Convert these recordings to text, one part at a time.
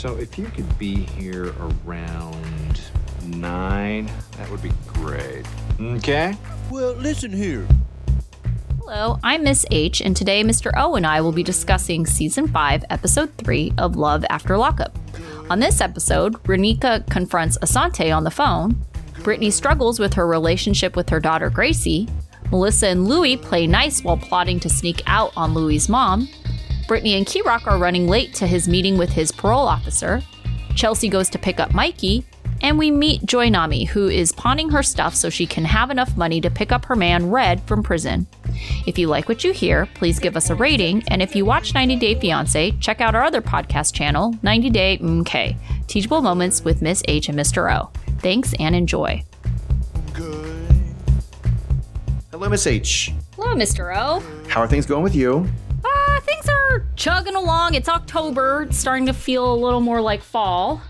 So if you could be here around nine, that would be great. Okay? Well, listen here. Hello, I'm Miss H, and today Mr. O and I will be discussing Season 5, Episode 3 of Love After Lockup. On this episode, Raneka confronts Asonta on the phone, Brittany struggles with her relationship with her daughter Gracie, Melissa and Louie play nice while plotting to sneak out on Louie's mom, Brittany and Kerok are running late to his meeting with his parole officer, Chelsea goes to pick up Mikey, and we meet Joynami, who is pawning her stuff so she can have enough money to pick up her man Redd from prison. If you like what you hear, please give us a rating, and if you watch 90 Day Fiance, check out our other podcast channel, 90 Day Mmkay, Teachable Moments with Miss H and Mr. O. Thanks and enjoy. Hello, Miss H. Hello, Mr. O. How are things going with you? Things are chugging along. It's October. It's starting to feel a little more like fall.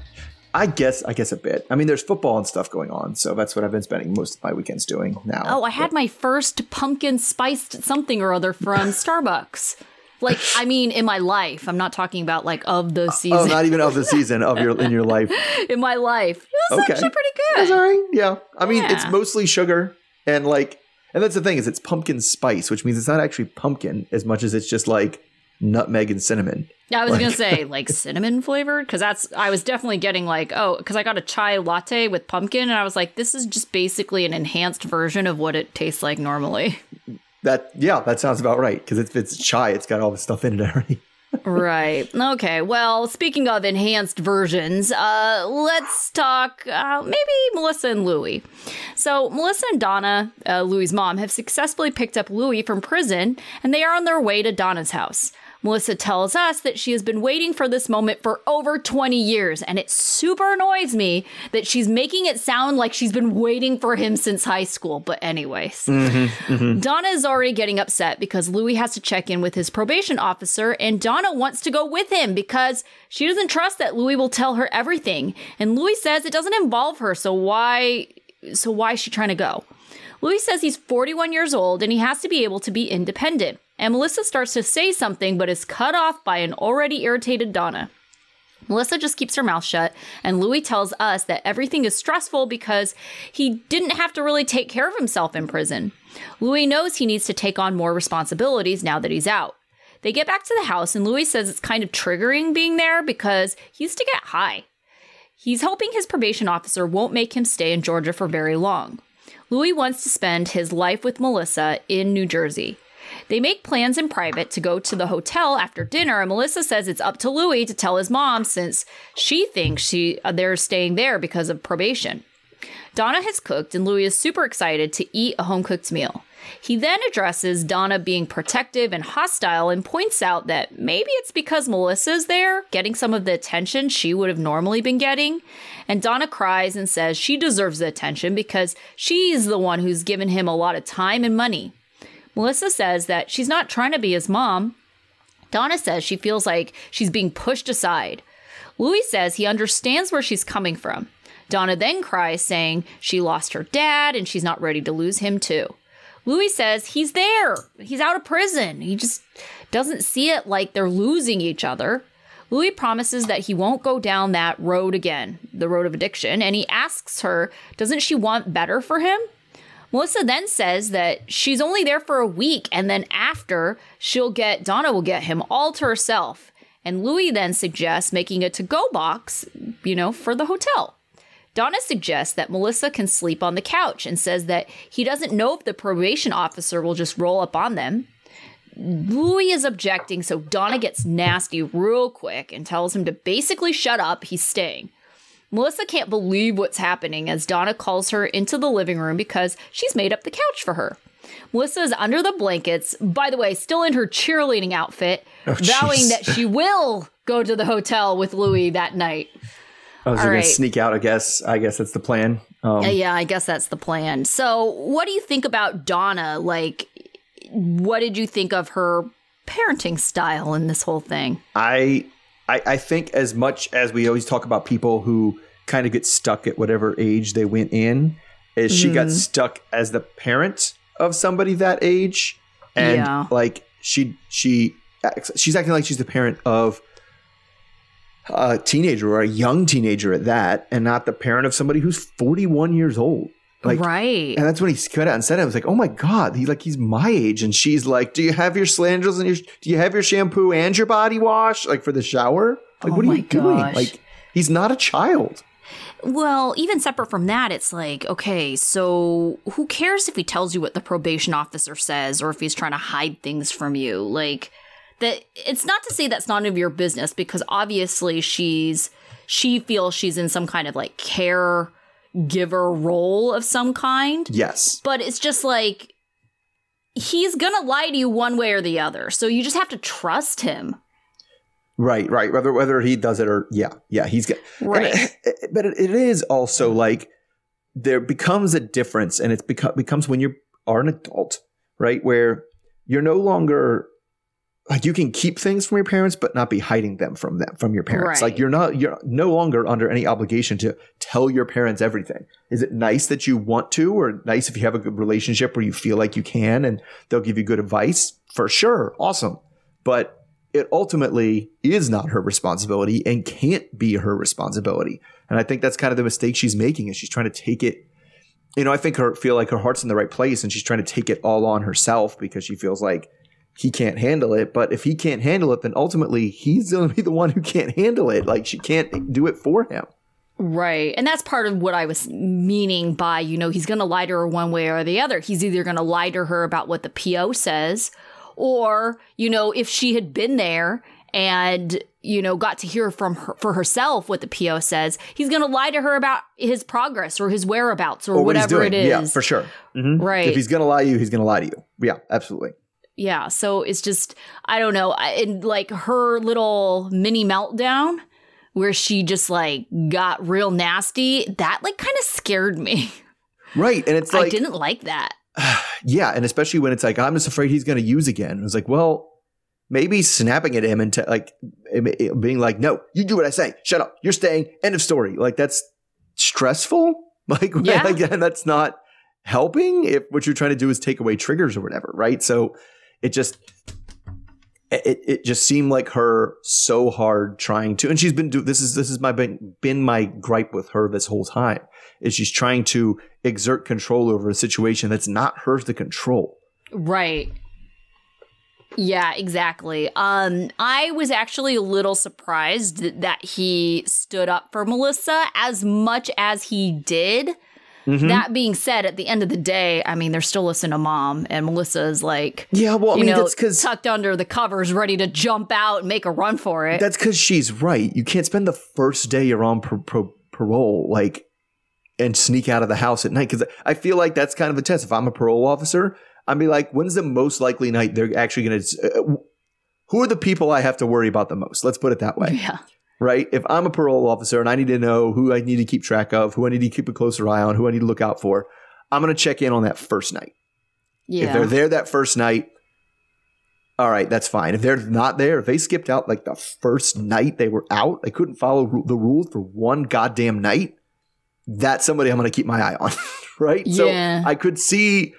I guess I guess a bit. I mean, there's football and stuff going on, so that's what I've been spending most of my weekends doing now. Oh, I had my first pumpkin spiced something or other from Starbucks. Like, I mean, in my life. I'm not talking about like of the oh, season. Oh, not even of the season of your in your life. in my life. It was Okay. actually pretty good. all right. Yeah. I mean, it's mostly sugar and like, and that's the thing is it's pumpkin spice, which means it's not actually pumpkin as much as it's just like nutmeg and cinnamon. I was Like- gonna say like cinnamon flavored because that's I was definitely getting like oh because I got a chai latte with pumpkin and I was like this is just basically an enhanced version of what it tastes like normally. That yeah, that sounds about right because if it's chai, it's got all the stuff in it already. Right. Okay. Well, speaking of enhanced versions, uh, let's talk uh, maybe Melissa and Louie. So, Melissa and Donna, uh, Louie's mom, have successfully picked up Louie from prison and they are on their way to Donna's house. Melissa tells us that she has been waiting for this moment for over 20 years, and it super annoys me that she's making it sound like she's been waiting for him since high school. But, anyways, mm-hmm, mm-hmm. Donna is already getting upset because Louis has to check in with his probation officer, and Donna wants to go with him because she doesn't trust that Louis will tell her everything. And Louis says it doesn't involve her, so why so why is she trying to go? Louis says he's 41 years old and he has to be able to be independent. And Melissa starts to say something but is cut off by an already irritated Donna. Melissa just keeps her mouth shut, and Louis tells us that everything is stressful because he didn't have to really take care of himself in prison. Louis knows he needs to take on more responsibilities now that he's out. They get back to the house, and Louis says it's kind of triggering being there because he used to get high. He's hoping his probation officer won't make him stay in Georgia for very long. Louis wants to spend his life with Melissa in New Jersey. They make plans in private to go to the hotel after dinner, and Melissa says it's up to Louis to tell his mom since she thinks she uh, they're staying there because of probation. Donna has cooked, and Louis is super excited to eat a home cooked meal. He then addresses Donna being protective and hostile and points out that maybe it's because Melissa's there, getting some of the attention she would have normally been getting. And Donna cries and says she deserves the attention because she's the one who's given him a lot of time and money. Melissa says that she's not trying to be his mom. Donna says she feels like she's being pushed aside. Louis says he understands where she's coming from. Donna then cries, saying she lost her dad and she's not ready to lose him too. Louis says he's there. He's out of prison. He just doesn't see it like they're losing each other. Louis promises that he won't go down that road again, the road of addiction, and he asks her, doesn't she want better for him? Melissa then says that she's only there for a week, and then after, she'll get Donna will get him all to herself. And Louis then suggests making a to go box, you know, for the hotel. Donna suggests that Melissa can sleep on the couch and says that he doesn't know if the probation officer will just roll up on them. Louis is objecting, so Donna gets nasty real quick and tells him to basically shut up, he's staying. Melissa can't believe what's happening as Donna calls her into the living room because she's made up the couch for her. Melissa is under the blankets, by the way, still in her cheerleading outfit, Oh, vowing that she will go to the hotel with Louis that night. I was All going right. to sneak out. I guess. I guess that's the plan. Um, yeah, I guess that's the plan. So, what do you think about Donna? Like, what did you think of her parenting style in this whole thing? I, I I think as much as we always talk about people who kind of get stuck at whatever age they went in, is she Mm-hmm. got stuck as the parent of somebody that age, and Yeah. like she she she's acting like she's the parent of a teenager or a young teenager at that, and not the parent of somebody who's 41 years old. Like, right. and that's when he cut out and said it. I was like, oh my God, he's like, he's my age. And she's like, do you have your slanders and your, do you have your shampoo and your body wash? Like for the shower? Like, Oh what are you doing? Like, he's not a child. Well, even separate from that, it's like, okay, so who cares if he tells you what the probation officer says or if he's trying to hide things from you? Like that it's not to say that's none of your business because obviously she's she feels she's in some kind of like care giver role of some kind. Yes. But it's just like he's gonna lie to you one way or the other. So you just have to trust him. Right, right. Whether whether he does it or yeah, yeah, he's got Right. and it- but it, it is also like there becomes a difference, and it beco- becomes when you are an adult, right? Where you're no longer like you can keep things from your parents, but not be hiding them from them from your parents. Right. Like you're not you're no longer under any obligation to tell your parents everything. Is it nice that you want to, or nice if you have a good relationship where you feel like you can, and they'll give you good advice? For sure, awesome. But it ultimately is not her responsibility and can't be her responsibility. And I think that's kind of the mistake she's making is she's trying to take it. You know, I think her feel like her heart's in the right place and she's trying to take it all on herself because she feels like he can't handle it. But if he can't handle it, then ultimately he's going to be the one who can't handle it. Like she can't do it for him. Right. And that's part of what I was meaning by, you know, he's going to lie to her one way or the other. He's either going to lie to her about what the PO says, or, you know, if she had been there and, you know, got to hear from her for herself what the PO says, he's going to lie to her about his progress or his whereabouts or, Or whatever it doing. is. Yeah, for sure. Mhm. Right. If he's going to lie to you, he's going to lie to you. Yeah, absolutely. Yeah, so it's just I don't know, I- and like her little mini meltdown where she just like got real nasty, that like kind of scared me. Right. And it's like, I didn't like that. Yeah, and especially when it's like I'm just afraid he's going to use again. it was like, well, maybe snapping at him and t- like being like, "No, you do what I say. Shut up. You're staying. End of story." Like that's stressful. Like, Yeah. again, that's not helping if what you're trying to do is take away triggers or whatever, right? So it just it, it just seemed like her so hard trying to and she's been do this is this is my been, been my gripe with her this whole time is she's trying to exert control over a situation that's not hers to control Right. Yeah, exactly. Um I was actually a little surprised that, that he stood up for Melissa as much as he did. Mm-hmm. That being said, at the end of the day, I mean, they're still listening to mom, and Melissa is like, yeah well i you mean know, that's because tucked under the covers, ready to jump out and make a run for it. that's because she's right you can't spend the first day you're on par- par- parole like and sneak out of the house at night because i feel like that's kind of a test if i'm a parole officer i'd be like when's the most likely night they're actually going to uh, who are the people i have to worry about the most let's put it that way yeah. Right? If I'm a parole officer and I need to know who I need to keep track of, who I need to keep a closer eye on, who I need to look out for, I'm going to check in on that first night. Yeah. If they're there that first night, all right, that's fine. If they're not there, if they skipped out like the first night they were out, they couldn't follow the rules for one goddamn night, that's somebody I'm going to keep my eye on, right? Yeah. So I could see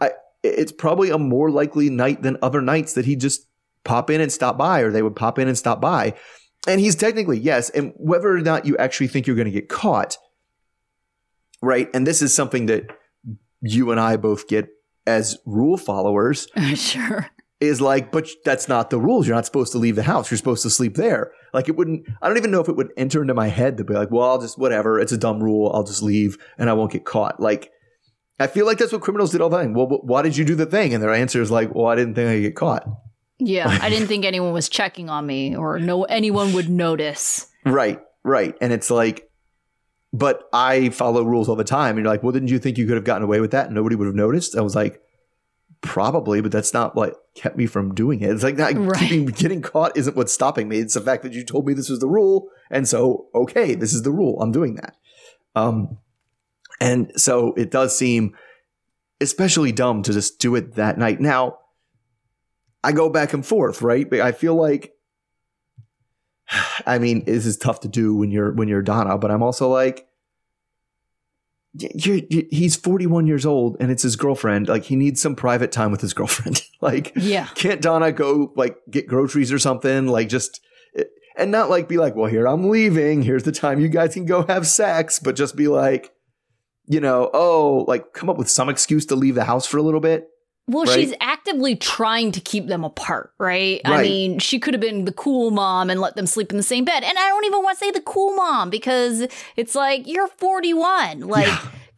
I, it's probably a more likely night than other nights that he just pop in and stop by, or they would pop in and stop by. And he's technically, yes, and whether or not you actually think you're going to get caught, right? And this is something that you and I both get as rule followers sure. is like, but that's not the rules. You're not supposed to leave the house. You're supposed to sleep there. Like it wouldn't, I don't even know if it would enter into my head to be like, well, I'll just, whatever. It's a dumb rule. I'll just leave and I won't get caught. Like, I feel like that's what criminals did all the time. Well, wh- why did you do the thing? And their answer is like, well, I didn't think I'd get caught. Yeah. I didn't think anyone was checking on me or no anyone would notice. Right, right. And it's like, but I follow rules all the time. And you're like, well, didn't you think you could have gotten away with that and nobody would have noticed? I was like, probably, but that's not what kept me from doing it. It's like not Right. getting caught isn't what's stopping me. It's the fact that you told me this was the rule. And so, okay, this is the rule. I'm doing that. Um, and so it does seem especially dumb to just do it that night. Now, I go back and forth, right? But I feel like I mean, this is tough to do when you're when you're Donna, but I'm also like, y- you you he's 41 years old and it's his girlfriend. Like, he needs some private time with his girlfriend. like, Yeah. can't Donna go like get groceries or something? Like, just and not like be like, well, here I'm leaving. Here's the time you guys can go have sex, but just be like, you know, oh, like come up with some excuse to leave the house for a little bit. Well, Right? she's actively trying to keep them apart, right? I mean, she could have been the cool mom and let them sleep in the same bed. And I don't even want to say the cool mom because it's like you're 41. Like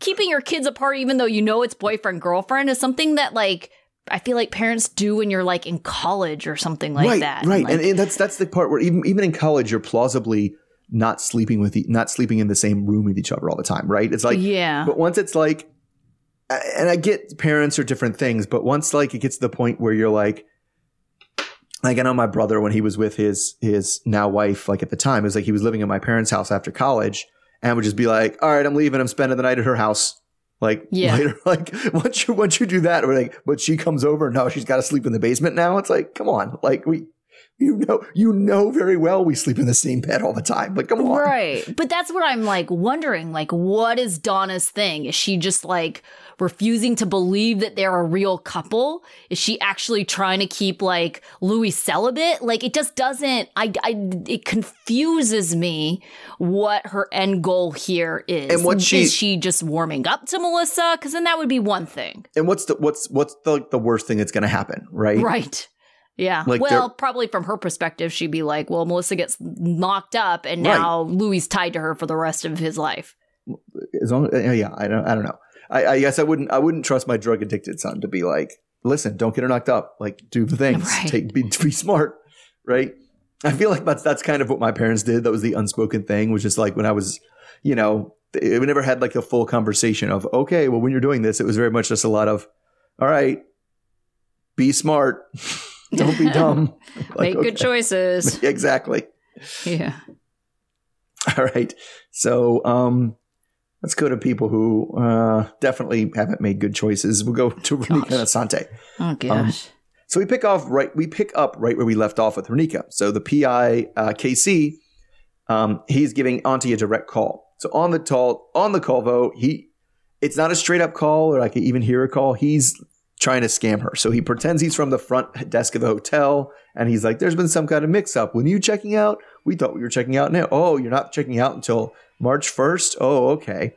keeping your kids apart even though you know it's boyfriend girlfriend is something that like I feel like parents do when you're like in college or something like right, that. right, Like, and, and that's that's the part where even even in college, you're plausibly not sleeping with e- not sleeping in the same room with each other all the time, right? It's like, yeah. but once it's like, and I get parents are different things, but once like it gets to the point where you're like, like I know my brother when he was with his his now wife, like at the time, it was like he was living at my parents' house after college, and would just be like, all right, I'm leaving, I'm spending the night at her house. Like Yeah. later, like once you once you do that, we're like, but she comes over, no, she's got to sleep in the basement now. It's like, come on, like we, you know, you know very well we sleep in the same bed all the time. Like, come on, Right. But that's what I'm like wondering. Like, what is Donna's thing? Is she just like refusing to believe that they're a real couple? Is she actually trying to keep like Louis celibate? Like, it just doesn't, I, I, it confuses me what her end goal here is. And what she- is she just warming up to Melissa? Cause then that would be one thing. And what's the what's what's the the worst thing that's going to happen, right? Right. Yeah. Like, well, probably from her perspective, she'd be like, well, Melissa gets knocked up and Right. now Louis tied to her for the rest of his life. As long, uh, yeah, I don't, I don't know. I, I guess I wouldn't, I wouldn't trust my drug addicted son to be like, listen, don't get her knocked up. Like, do the things, Right. take, be, be smart, right? I feel like that's that's kind of what my parents did. That was the unspoken thing, which is like when I was, you know, we never had like a full conversation of, okay, well, when you're doing this, it was very much just a lot of, all right, be smart, don't be dumb, Like, Make good choices. exactly. yeah. All right. So um let's go to people who uh definitely haven't made good choices. We'll go to Raneka and Asonta. Oh gosh. So we pick off right we pick up right where we left off with Raneka. So the PI uh KC um he's giving Auntie a direct call. So on the call on the call though, he it's not a straight up call or I can even hear a call. He's trying to scam her. So he pretends he's from the front desk of the hotel and he's like, There's been some kind of mix up. When you checking out? We thought we were checking out now. Oh, you're not checking out until March 1st? Oh, okay.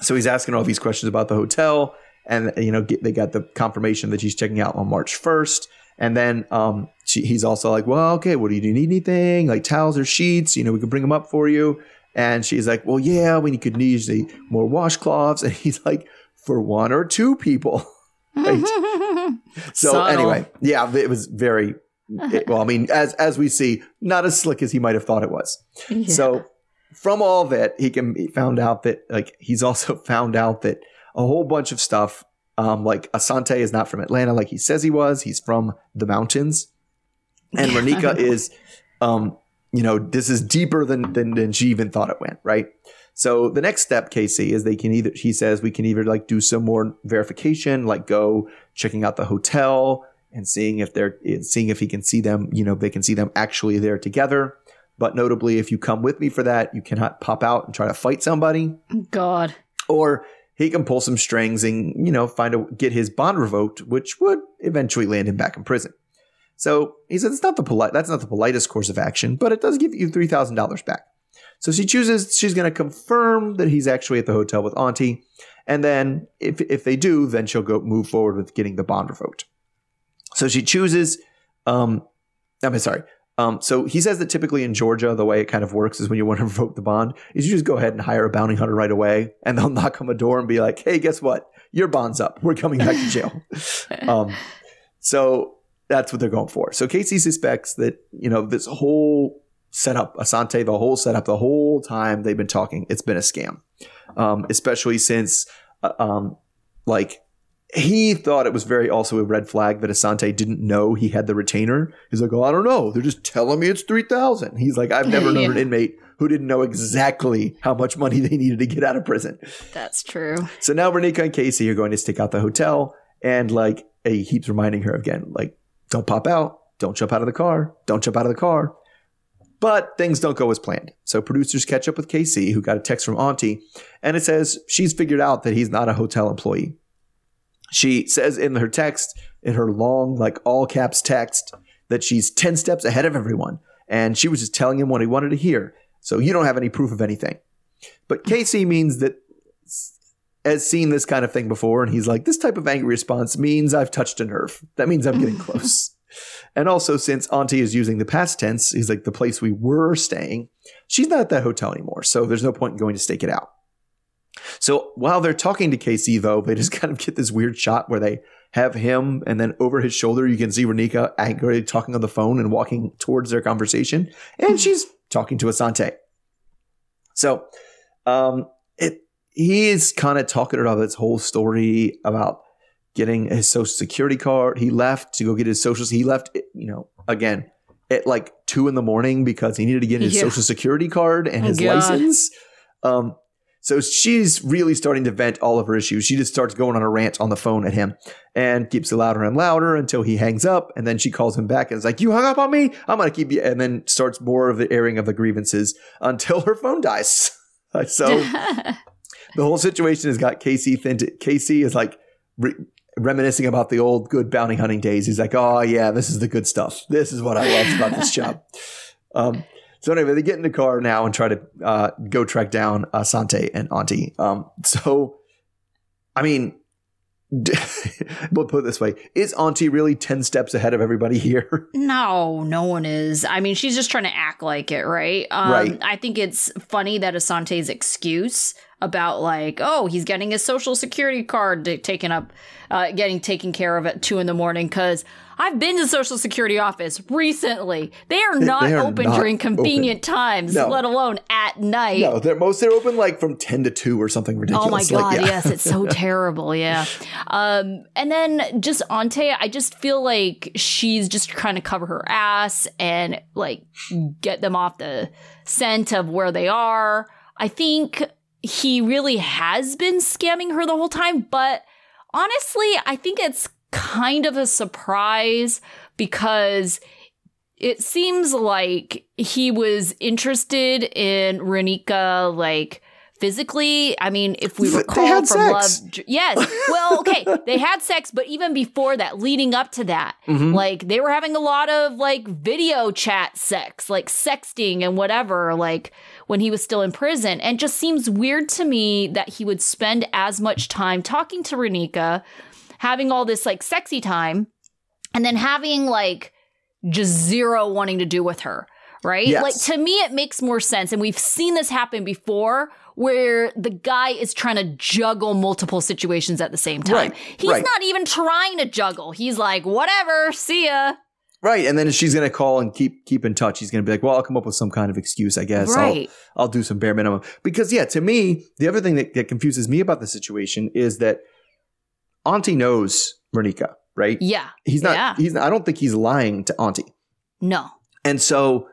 So he's asking all these questions about the hotel, and you know get, they got the confirmation that she's checking out on March 1st. And then um, she, he's also like, "Well, okay, what do you, do you need anything like towels or sheets? You know, we can bring them up for you." And she's like, "Well, yeah, we could need the more washcloths." And he's like, "For one or two people." Right? So Subtle. anyway, yeah, it was very it- well. I mean, as as we see, not as slick as he might have thought it was. Yeah. So from all that, he can he found out that like he's also found out that a whole bunch of stuff. Um, like Asonta is not from Atlanta, like he says he was. He's from the mountains, and Yeah. Raneka is, um, you know, this is deeper than, than than she even thought it went. Right. So the next step, Casey, is they can either he says we can either like do some more verification, like go checking out the hotel and seeing if they're seeing if he can see them. You know, they can see them actually there together. But notably, if you come with me for that, you cannot pop out and try to fight somebody, God. or he can pull some strings and you know find a get his bond revoked, which would eventually land him back in prison. So he said it's not the polite that's not the politest course of action, but it does give you three thousand dollars back. So she chooses she's going to confirm that he's actually at the hotel with Auntie, and then if if they do, then she'll go move forward with getting the bond revoked. So she chooses. Um, I'm sorry. Um, so he says that typically in Georgia, the way it kind of works is when you want to revoke the bond, is you just go ahead and hire a bounty hunter right away, and they'll knock on the door and be like, "Hey, guess what? Your bond's up. We're coming back to jail." um, so that's what they're going for. So Casey suspects that you know this whole setup, Asonta, the whole setup, the whole time they've been talking, it's been a scam. Um, especially since, uh, um, like he thought it was very also a red flag that Asonta didn't know he had the retainer. He's like, oh, I don't know. They're just telling me it's 3000. He's like, I've never known Yeah. an inmate who didn't know exactly how much money they needed to get out of prison. That's true. So now Raneka and Casey are going to stick out the hotel and like he keeps reminding her again, like, don't pop out, don't jump out of the car, don't jump out of the car. But things don't go as planned. So producers catch up with Casey, who got a text from Auntie, and it says she's figured out that he's not a hotel employee. She says in her text, in her long, like all caps text, that she's 10 steps ahead of everyone. and she was just telling him what he wanted to hear. So you don't have any proof of anything. But Casey means that has seen this kind of thing before, and he's like, this type of angry response means I've touched a nerve. That means I'm getting close. And also, since Auntie is using the past tense, he's like the place we were staying. She's not at that hotel anymore, so there's no point in going to stake it out. So while they're talking to Casey, though, they just kind of get this weird shot where they have him, and then over his shoulder, you can see Raneka angrily talking on the phone and walking towards their conversation, and she's talking to Asonta. So, um, it he is kind of talking about this whole story about getting his social security card. He left to go get his socials. He left, you know, again at like two in the morning because he needed to get his Yeah. social security card and his God. license. Um, so she's really starting to vent all of her issues. She just starts going on a rant on the phone at him and keeps it louder and louder until he hangs up. And then she calls him back and is like, You hung up on me? I'm going to keep you. And then starts more of the airing of the grievances until her phone dies. so the whole situation has got Casey thin Casey is like re- reminiscing about the old good bounty hunting days. He's like, oh yeah, this is the good stuff. This is what I love about this job. Um, so anyway, they get in the car now and try to uh, go track down uh, Sante and Auntie. Um, so, I mean, we'll put it this way: Is Auntie really ten steps ahead of everybody here? No, no one is. I mean, she's just trying to act like it, right? Um, Right. I think it's funny that Asonta's excuse about like, oh, he's getting his social security card taken up, uh, getting taken care of at two in the morning because I've been to the social security office recently. They are not they are open not during convenient times, No. let alone at night. no, they're most they're open like from ten to two or something ridiculous. Oh my god, Like, yeah. yes, it's so terrible, yeah. Um, and then just Ante, I just feel like she's just trying to cover her ass and like get them off the scent of where they are. I think he really has been scamming her the whole time, but honestly, I think it's kind of a surprise because it seems like he was interested in Raneka like physically i mean if we recall from sex. love yes well okay they had sex but even before that leading up to that Mhm. like they were having a lot of like video chat sex like sexting and whatever like when he was still in prison and just seems weird to me that he would spend as much time talking to raneka having all this like sexy time and then having like just zero wanting to do with her right Yes. like to me it makes more sense and we've seen this happen before where the guy is trying to juggle multiple situations at the same time Right, he's right. not even trying to juggle he's like whatever see ya Right, and then she's gonna call and keep keep in touch. He's gonna be like, "Well, I'll come up with some kind of excuse, I guess. I'll- I'll, do some bare minimum." Because yeah, to me, the other thing that, that confuses me about the situation is that Auntie knows Raneka, right? yeah He's not. yeah. He's. I don't think he's lying to Auntie, no and so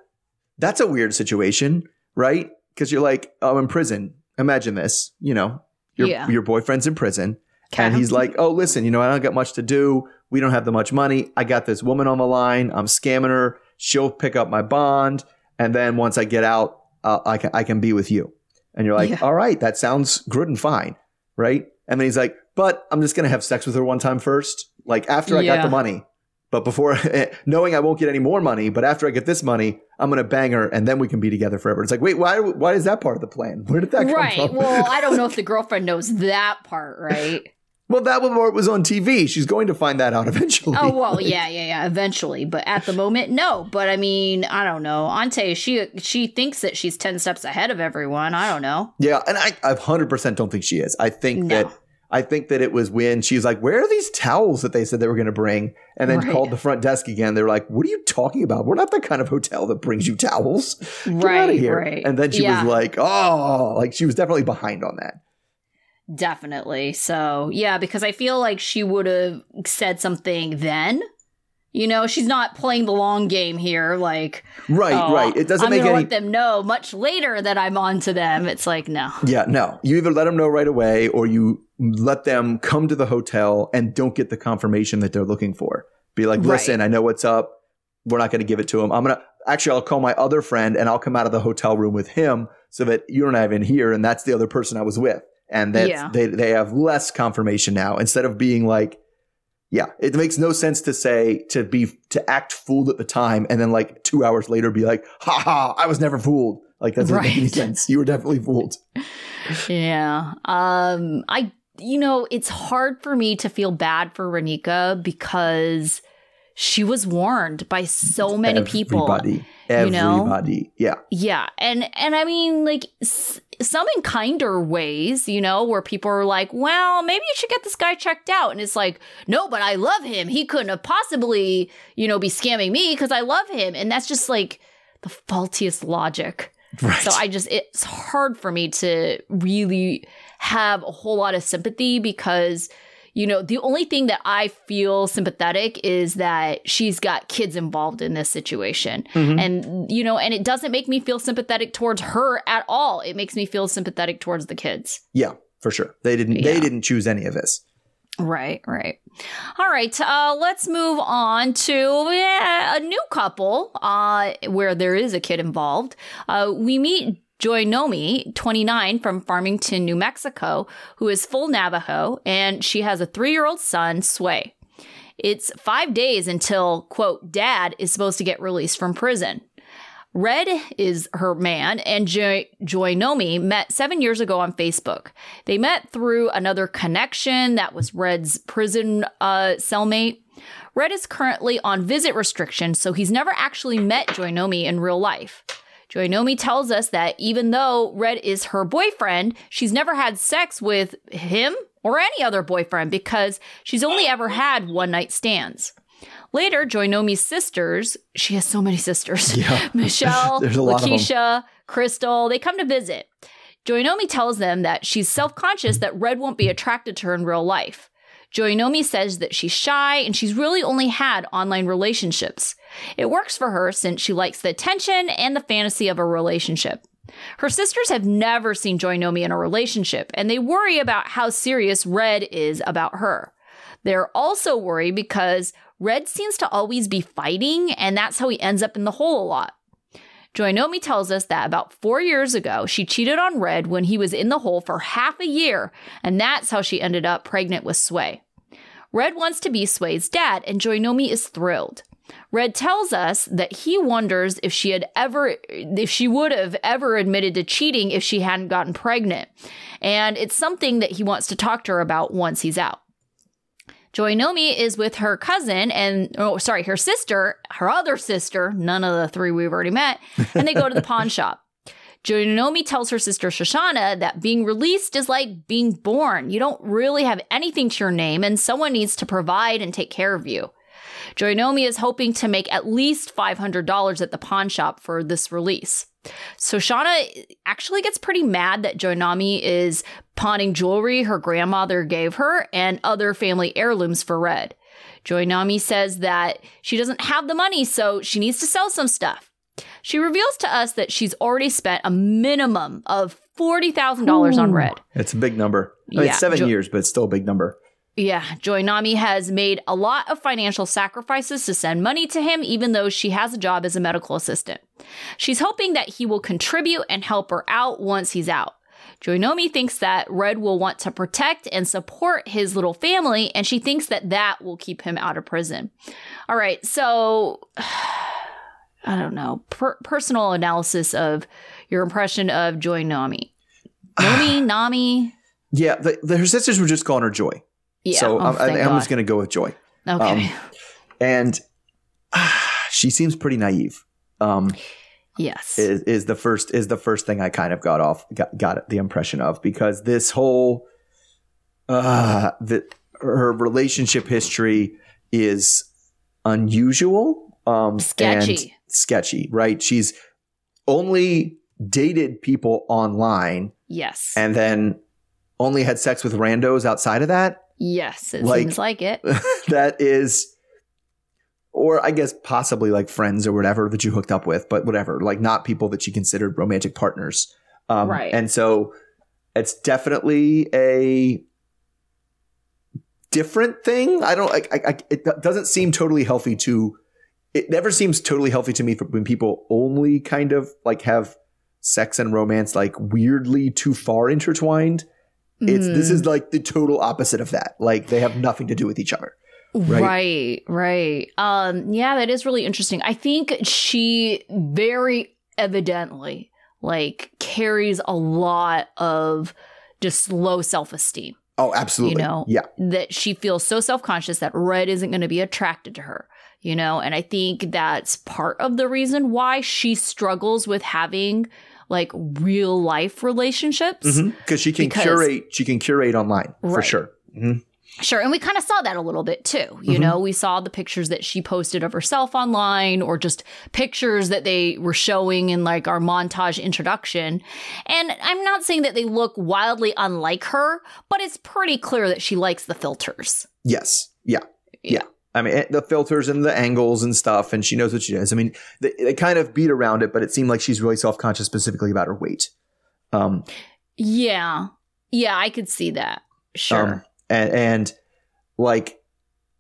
that's a weird situation, right? Because you're like, "I'm in prison." Imagine this. You know, your Yeah. your boyfriend's in prison, and he's like, "Oh, listen, you know, I don't got much to do. We don't have that much money. I got this woman on the line. I'm scamming her. She'll pick up my bond, and then once I get out, uh, I can I can be with you." And you're like, Yeah. "All right, that sounds good and fine, right?" And then he's like, "But I'm just gonna have sex with her one time first, like after I got the money." But before knowing I won't get any more money, but after I get this money, I'm gonna bang her, and then we can be together forever. It's like, wait, why? Why is that part of the plan? Where did that come right from? well i don't know if the girlfriend knows that part right Well, that part was on TV. She's going to find that out eventually. Oh well, yeah, yeah, yeah. Eventually, but at the moment, no. But I mean, I don't know. Ante, she she thinks that she's ten steps ahead of everyone. I don't know. Yeah, and I, I 100% don't think she is. I think No. that I think that it was when she's like, "Where are these towels that they said they were going to bring?" And then Right. called the front desk again. They were like, "What are you talking about? We're not the kind of hotel that brings you towels. Get out Right, of here!" right. And then she Yeah. was like, "Oh, like she was definitely behind on that." Definitely. So yeah, because I feel like she would have said something then. You know, she's not playing the long game here. Like, Right, oh, right. It doesn't I'm make gonna any. let them know much later that I'm on to them. It's like no. Yeah, no. You either let them know right away, or you let them come to the hotel and don't get the confirmation that they're looking for. Be like, Right. listen, I know what's up. We're not going to give it to him. I'm gonna actually, I'll call my other friend and I'll come out of the hotel room with him so that you don't have in here, and that's the other person I was with, and that Yeah. they they have less confirmation now instead of being like, Yeah, it makes no sense to say to be to act fooled at the time and then like two hours later be like, "Ha ha, I was never fooled." Like that doesn't make any sense. You were definitely fooled. Yeah. Um I you know, it's hard for me to feel bad for Raneka because she was warned by so many people. Everybody, you know? everybody. Yeah, Yeah. And and I mean like s- some in kinder ways, you know, where people are like, "Well, maybe you should get this guy checked out." And it's like, "No, but I love him. He couldn't have possibly, you know, be scamming me because I love him." And that's just like the faultiest logic. right. So I just it's hard for me to really have a whole lot of sympathy because you know, the only thing that I feel sympathetic is that she's got kids involved in this situation. Mhm. And you know, and it doesn't make me feel sympathetic towards her at all. It makes me feel sympathetic towards the kids. yeah, for sure. They didn't. Yeah. They didn't choose any of this. Right, right. All right, uh, let's move on to yeah, a new couple uh, where there is a kid involved. Uh, we meet Joy Nomi, 29, from Farmington, New Mexico, who is full Navajo, and she has a three year old son, Sway. It's five days until, quote, dad is supposed to get released from prison. Redd is her man, and Joy, Joy Nomi met seven years ago on Facebook. They met through another connection that was Redd's prison uh, cellmate. Redd is currently on visit restriction, so he's never actually met Joy Nomi in real life. Joy Nomi tells us that even though Redd is her boyfriend, she's never had sex with him or any other boyfriend because she's only ever had one night stands. Later, Joy Nomi's sisters, she has so many sisters, Yeah. Michelle, There's a lot of them. Lakeisha, Crystal, they come to visit. Joy Nomi tells them that she's self conscious that Redd won't be attracted to her in real life. Joy Nomi says that she's shy and she's really only had online relationships. It works for her since she likes the attention and the fantasy of a relationship. Her sisters have never seen Joy Nomi in a relationship, and they worry about how serious Redd is about her. They're also worried because Redd seems to always be fighting, and that's how he ends up in the hole a lot. Joy Nomi tells us that about four years ago, she cheated on Redd when he was in the hole for half a year, and that's how she ended up pregnant with Sway. Redd wants to be Sway's dad, and Joy Nomi is thrilled. Redd tells us that he wonders if she had ever, if she would have ever admitted to cheating if she hadn't gotten pregnant. And it's something that he wants to talk to her about once he's out. Joy Nomi is with her cousin and, oh, sorry, her sister, her other sister, none of the three we've already met, and they go to the pawn shop. Joy Nomi tells her sister Shoshana that being released is like being born. You don't really have anything to your name, and someone needs to provide and take care of you. Joy Nomi is hoping to make at least $500 at the pawn shop for this release. So Shauna actually gets pretty mad that Joynami is pawning jewelry her grandmother gave her and other family heirlooms for Redd. Joynami says that she doesn't have the money, so she needs to sell some stuff. She reveals to us that she's already spent a minimum of $40,000 on Redd. It's a big number. I mean, Yeah, it's seven Jo- years, but it's still a big number. Yeah, Joynami has made a lot of financial sacrifices to send money to him, even though she has a job as a medical assistant. She's hoping that he will contribute and help her out once he's out. Joy Nomi thinks that Redd will want to protect and support his little family, and she thinks that that will keep him out of prison. All right, so I don't know. Per- personal analysis of your impression of Joy Nami. Nomi, Nami. Yeah, the, the, her sisters were just calling her Joy. Yeah. so oh, I'm, I I'm just going to go with Joy. Okay. um, And ah, she seems pretty naive. Um, yes. is, is the first is the first thing I kind of got off got, got the impression of because this whole uh the her relationship history is unusual um and Sketchy. sketchy right she's only dated people online yes. and then only had sex with randos outside of that yes, it like- seems like it. that is or I guess possibly like friends or whatever that you hooked up with, but whatever, like not people that you considered romantic partners. Um, Right. And so it's definitely a different thing. I don't, I, I, I- it doesn't seem totally healthy to, it never seems totally healthy to me when people only kind of like have sex and romance like weirdly too far intertwined. It's this Mm. is like the total opposite of that. Like they have nothing to do with each other. Right. Right, right. Um, yeah, that is really interesting. I think she very evidently like carries a lot of just low self-esteem. Oh, absolutely. You know, yeah. that she feels so self-conscious that Redd isn't going to be attracted to her. You know, and I think that's part of the reason why she struggles with having like real life relationships. Because she can Because- curate. She can curate online for Right. sure. Mhm. Sure. And we kind of saw that a little bit too. You Mhm. know, we saw the pictures that she posted of herself online or just pictures that they were showing in like our montage introduction. And I'm not saying that they look wildly unlike her, but it's pretty clear that she likes the filters. Yes. Yeah. Yeah. Yeah. I mean, the filters and the angles and stuff, and she knows what she does. I mean, they, they kind of beat around it, but it seemed like she's really self conscious specifically about her weight. Um, Yeah. Yeah, I could see that. Sure. Um, and, and like,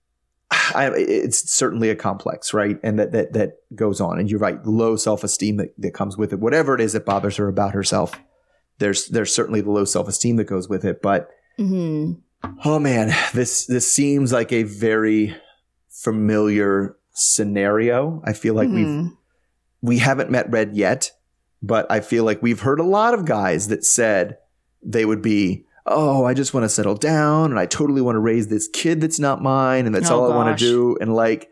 I, it's certainly a complex, right? And that, that, that goes on. And you're right. Low self esteem that, that comes with it. Whatever it is that bothers her about herself, there's, there's certainly the low self esteem that goes with it. But hmm oh man, this, this seems like a very familiar scenario. I feel like we've, Mhm. we haven't met Redd yet, but I feel like we've heard a lot of guys that said they would be, oh, I just want to settle down and I totally want to raise this kid that's not mine and that's Oh, all I want to do. And like,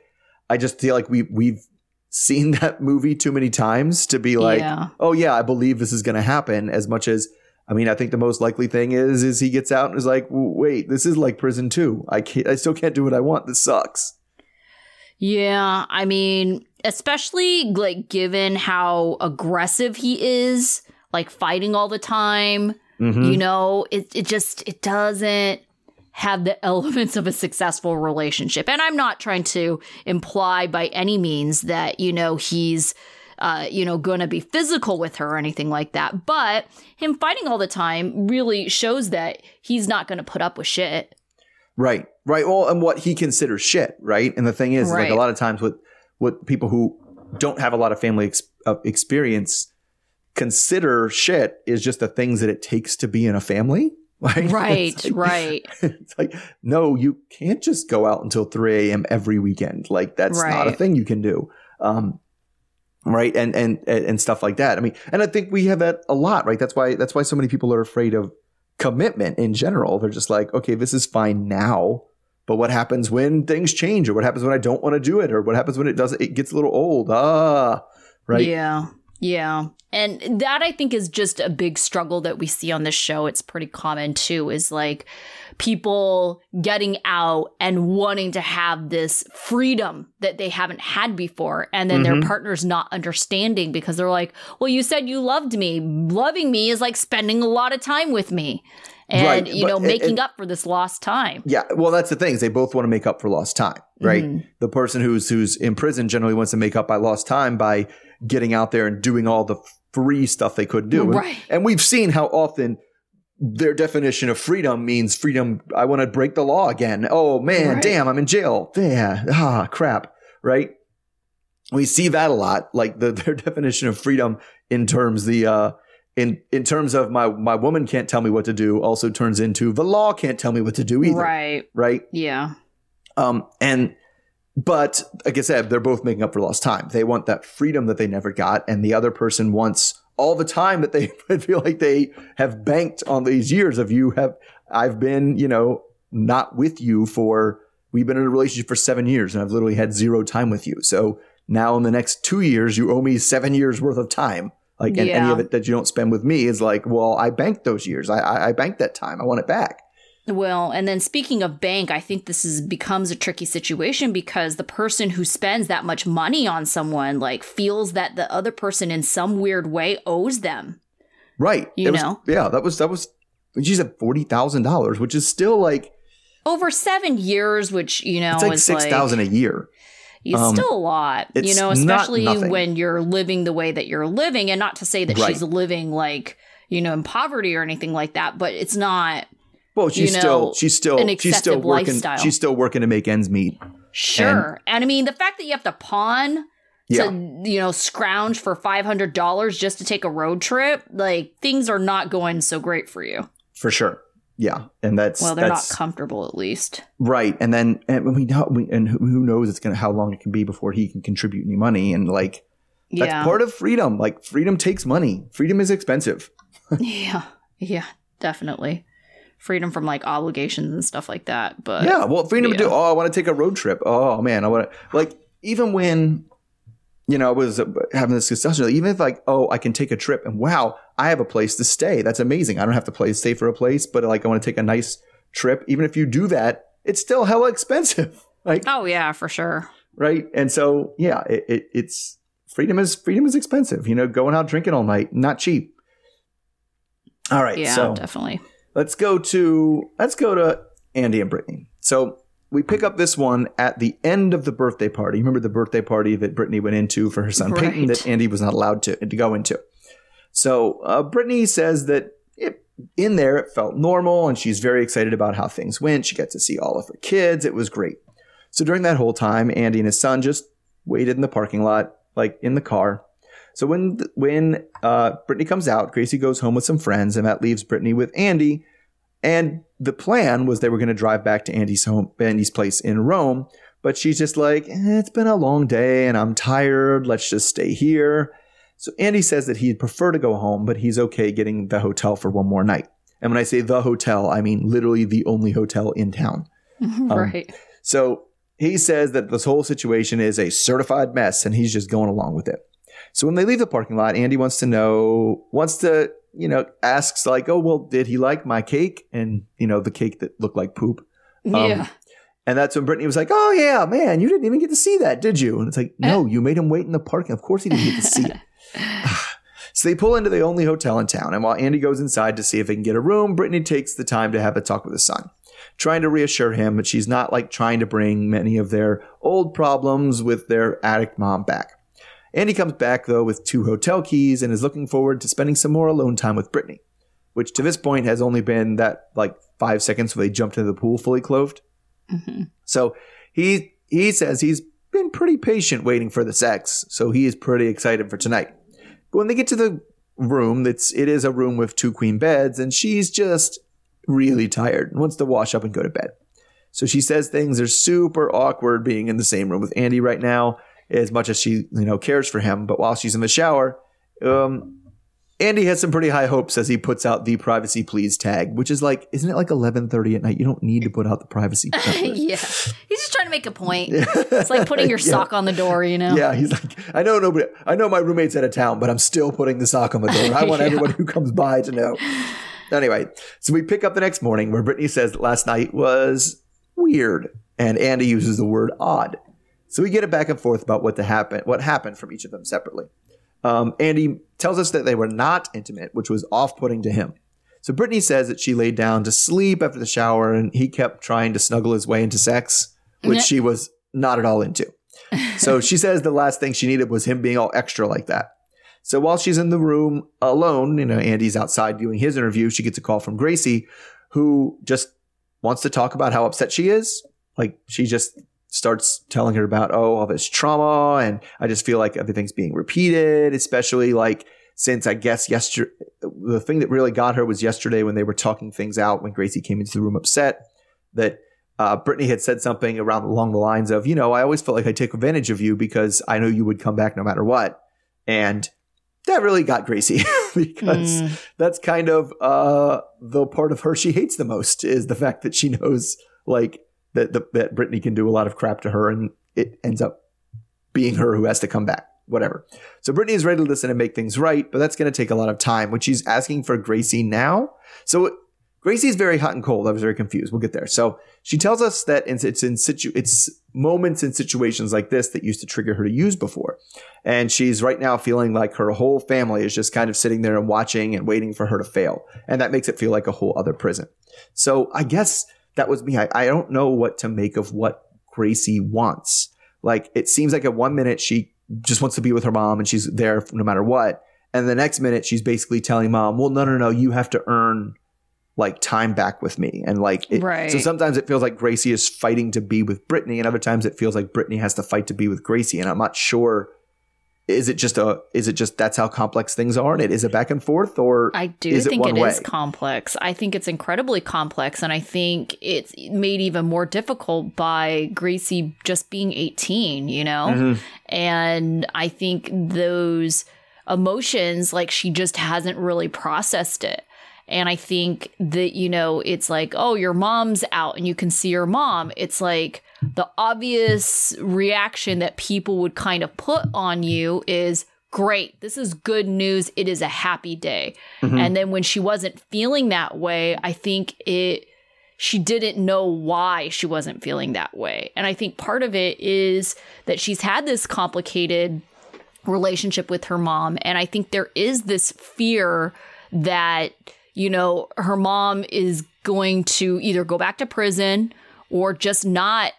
I just feel like we we've seen that movie too many times to be like, yeah. oh yeah, I believe this is going to happen. As much as I mean, I think the most likely thing is is he gets out and is like, wait, this is like prison too. I can't, I still can't do what I want. This sucks. Yeah, I mean, especially like given how aggressive he is, like fighting all the time, Mhm. you know, it it just it doesn't have the elements of a successful relationship. And I'm not trying to imply by any means that, you know, he's uh, you know, going to be physical with her or anything like that. But him fighting all the time really shows that he's not going to put up with shit. Right, right. Well, and what he considers shit, right? And the thing is, like a lot of times, with what people who don't have a lot of family ex- uh, experience consider shit is just the things that it takes to be in a family. Right, Right, It's like- right. It's like, no, you can't just go out until 3 a.m. every weekend. Like that's not a thing you can do. Um, right. And, and, and stuff like that. I mean, and I think we have that a lot, right? That's why, that's why so many people are afraid of commitment in general. They're just like, okay, this is fine now, but what happens when things change or what happens when I don't want to do it or what happens when it doesn't, it gets a little old. Ah, right. Yeah. Yeah. And that I think is just a big struggle that we see on this show. It's pretty common too, is like people getting out and wanting to have this freedom that they haven't had before. And then their Mhm. partner's not understanding because they're like, well, you said you loved me. Loving me is like spending a lot of time with me and, Right, you know, and- making and- up for this lost time. Yeah, well, that's the thing. Is they both want to make up for lost time, right? Mhm. The person who's who's in prison generally wants to make up by lost time by getting out there and doing all the free stuff they could do. And- Right. And, we've seen how often their definition of freedom means freedom. I want to break the law again. Oh man, Right. damn, I'm in jail. Yeah, ah, crap. Right. We see that a lot. Like the their definition of freedom in terms the uh in in terms of my my woman can't tell me what to do also turns into the law can't tell me what to do either Right. right? Yeah. Um, and but like I said, they're both making up for lost time. They want that freedom that they never got, and the other person wants all the time that they feel like they have banked on these years of you have. I've been, you know, not with you for. We've been in a relationship for seven years, and I've literally had zero time with you. So now, in the next two years, you owe me seven years worth of time. Like, and any of it that you don't spend with me is like, well, I banked those years. I, I, I banked that time. I want it back. Well, and then speaking of bank, I think this is becomes a tricky situation because the person who spends that much money on someone like feels that the other person in some weird way owes them. Right. You It was- know? yeah, that was that was she said forty thousand dollars, which is still like Over seven years, which you know it's like is six thousand a year. It's Um, still a lot, you know, especially when you're living the way that you're living, and not to say that Right. she's living like you know in poverty or anything like that, but it's not Well, she's You still she's still she's still working lifestyle. she's still working to make ends meet. sure. And, I mean, the fact that you have to pawn Yeah. to you know scrounge for five hundred dollars just to take a road trip, like things are not going so great for you. For sure. yeah, and that's Well, they're not comfortable at least. right. And then and we know, we, and who who knows it's gonna how long it can be before he can contribute any money and like that's yeah. part of freedom. Like freedom takes money. Freedom is expensive. yeah. Yeah, definitely. Freedom from like obligations and stuff like that. But yeah, well, freedom to do. Oh, I want to take a road trip. Oh man, I want to like even when you know I was having this discussion. Even if like, oh, I can take a trip and wow, I have a place to stay. That's amazing. I don't have to play stay for a place, but like I want to take a nice trip. Even if you do that, it's still hella expensive. Like Oh yeah, for sure. right, and so yeah, it, it, it's freedom is freedom is expensive. You know, going out drinking all night, not cheap. All right, Yeah, so definitely. Let's go to let's go to Andy and Brittany. So we pick up this one at the end of the birthday party. Remember the birthday party that Brittany went into for her son Peyton that Andy was not allowed to, to go into. So uh, Brittany says that it, in there it felt normal and she's very excited about how things went. She got to see all of her kids. It was great. So during that whole time, Andy and his son just waited in the parking lot, like in the car. So when when uh, Brittany comes out, Gracie goes home with some friends, and that leaves Brittany with Andy. And the plan was they were going to drive back to Andy's home, Andy's place in Rome. But she's just like, "Eh, it's been a long day, and I'm tired. Let's just stay here. So Andy says that he'd prefer to go home, but he's okay getting the hotel for one more night. And when I say the hotel, I mean literally the only hotel in town. right. So he says that this whole situation is a certified mess and he's just going along with it. So when they leave the parking lot, Andy wants to know, wants to, you know, asks like, oh, well, did he like my cake? And, you know, the cake that looked like poop. Um, yeah. And that's when Brittany was like, oh, yeah, man, you didn't even get to see that, did you? And it's like, no, you made him wait in the parking. Of course he didn't get to see it. so they pull into the only hotel in town. And while Andy goes inside to see if he can get a room, Brittany takes the time to have a talk with his son, trying to reassure him, but she's not like trying to bring many of their old problems with their addict mom back. Andy comes back, though, with two hotel keys and is looking forward to spending some more alone time with Brittany, which to this point has only been that like five seconds where they jumped into the pool fully clothed. Mhm. So he he says he's been pretty patient waiting for the sex, so he is pretty excited for tonight. But when they get to the room, it's it is a room with two queen beds, and she's just really tired and wants to wash up and go to bed. So she says things are super awkward being in the same room with Andy right now, as much as she you know cares for him. But while she's in the shower, um, Andy has some pretty high hopes as he puts out the privacy please tag, which is like, isn't it like eleven thirty at night? You don't need to put out the privacy. yeah. He's just trying to make a point. It's like putting your Yeah. sock on the door, you know? Yeah, he's like, I know nobody, I know my roommate's out of town, but I'm still putting the sock on the door. I want Yeah. everyone who comes by to know. Anyway, so we pick up the next morning where Brittany says that last night was weird, and Andy uses the word odd. So we get a back and forth about what to happen, what happened from each of them separately. Um, Andy tells us that they were not intimate, which was off-putting to him. So Brittany says that she laid down to sleep after the shower, and he kept trying to snuggle his way into sex, which she was not at all into. So she says the last thing she needed was him being all extra like that. So while she's in the room alone, you know, Andy's outside doing his interview, she gets a call from Gracie, who just wants to talk about how upset she is. Like she just starts telling her about, oh, all this trauma. And I just feel like everything's being repeated, especially like since I guess yesterday, the thing that really got her was yesterday when they were talking things out when Gracie came into the room upset that uh, Brittany had said something around along the lines of, you know, I always felt like I take advantage of you because I know you would come back no matter what. And that really got Gracie because Mm. that's kind of uh, the part of her she hates the most is the fact that she knows like that the, that Brittany can do a lot of crap to her and it ends up being her who has to come back. Whatever. So Brittany is ready to listen and make things right, but that's going to take a lot of time, which she's asking for Gracie now. So Gracie's very hot and cold. I was very confused. We'll get there. So she tells us that it's, in situ, it's moments and situations like this that used to trigger her to use before. And she's right now feeling like her whole family is just kind of sitting there and watching and waiting for her to fail. And that makes it feel like a whole other prison. So I guess that was me. I, I don't know what to make of what Gracie wants. Like it seems like at one minute she just wants to be with her mom and she's there no matter what. And the next minute she's basically telling mom, well, no, no, no, you have to earn like time back with me. And like, it, Right. so sometimes it feels like Gracie is fighting to be with Brittany and other times it feels like Brittany has to fight to be with Gracie. And I'm not sure is it just a is it just that's how complex things are and it is it back and forth or I do is think it it is complex. I think it's incredibly complex, and I think it's made even more difficult by Gracie just being 18, you know? Mm-hmm. And I think those emotions, like, she just hasn't really processed it. And I think that, you know, it's like, oh, your mom's out and you can see your mom. It's like the obvious reaction that people would kind of put on you is, great, this is good news. It is a happy day. Mm-hmm. And then when she wasn't feeling that way, I think it, she didn't know why she wasn't feeling that way. And I think part of it is that she's had this complicated relationship with her mom. And I think there is this fear that, you know, her mom is going to either go back to prison or just not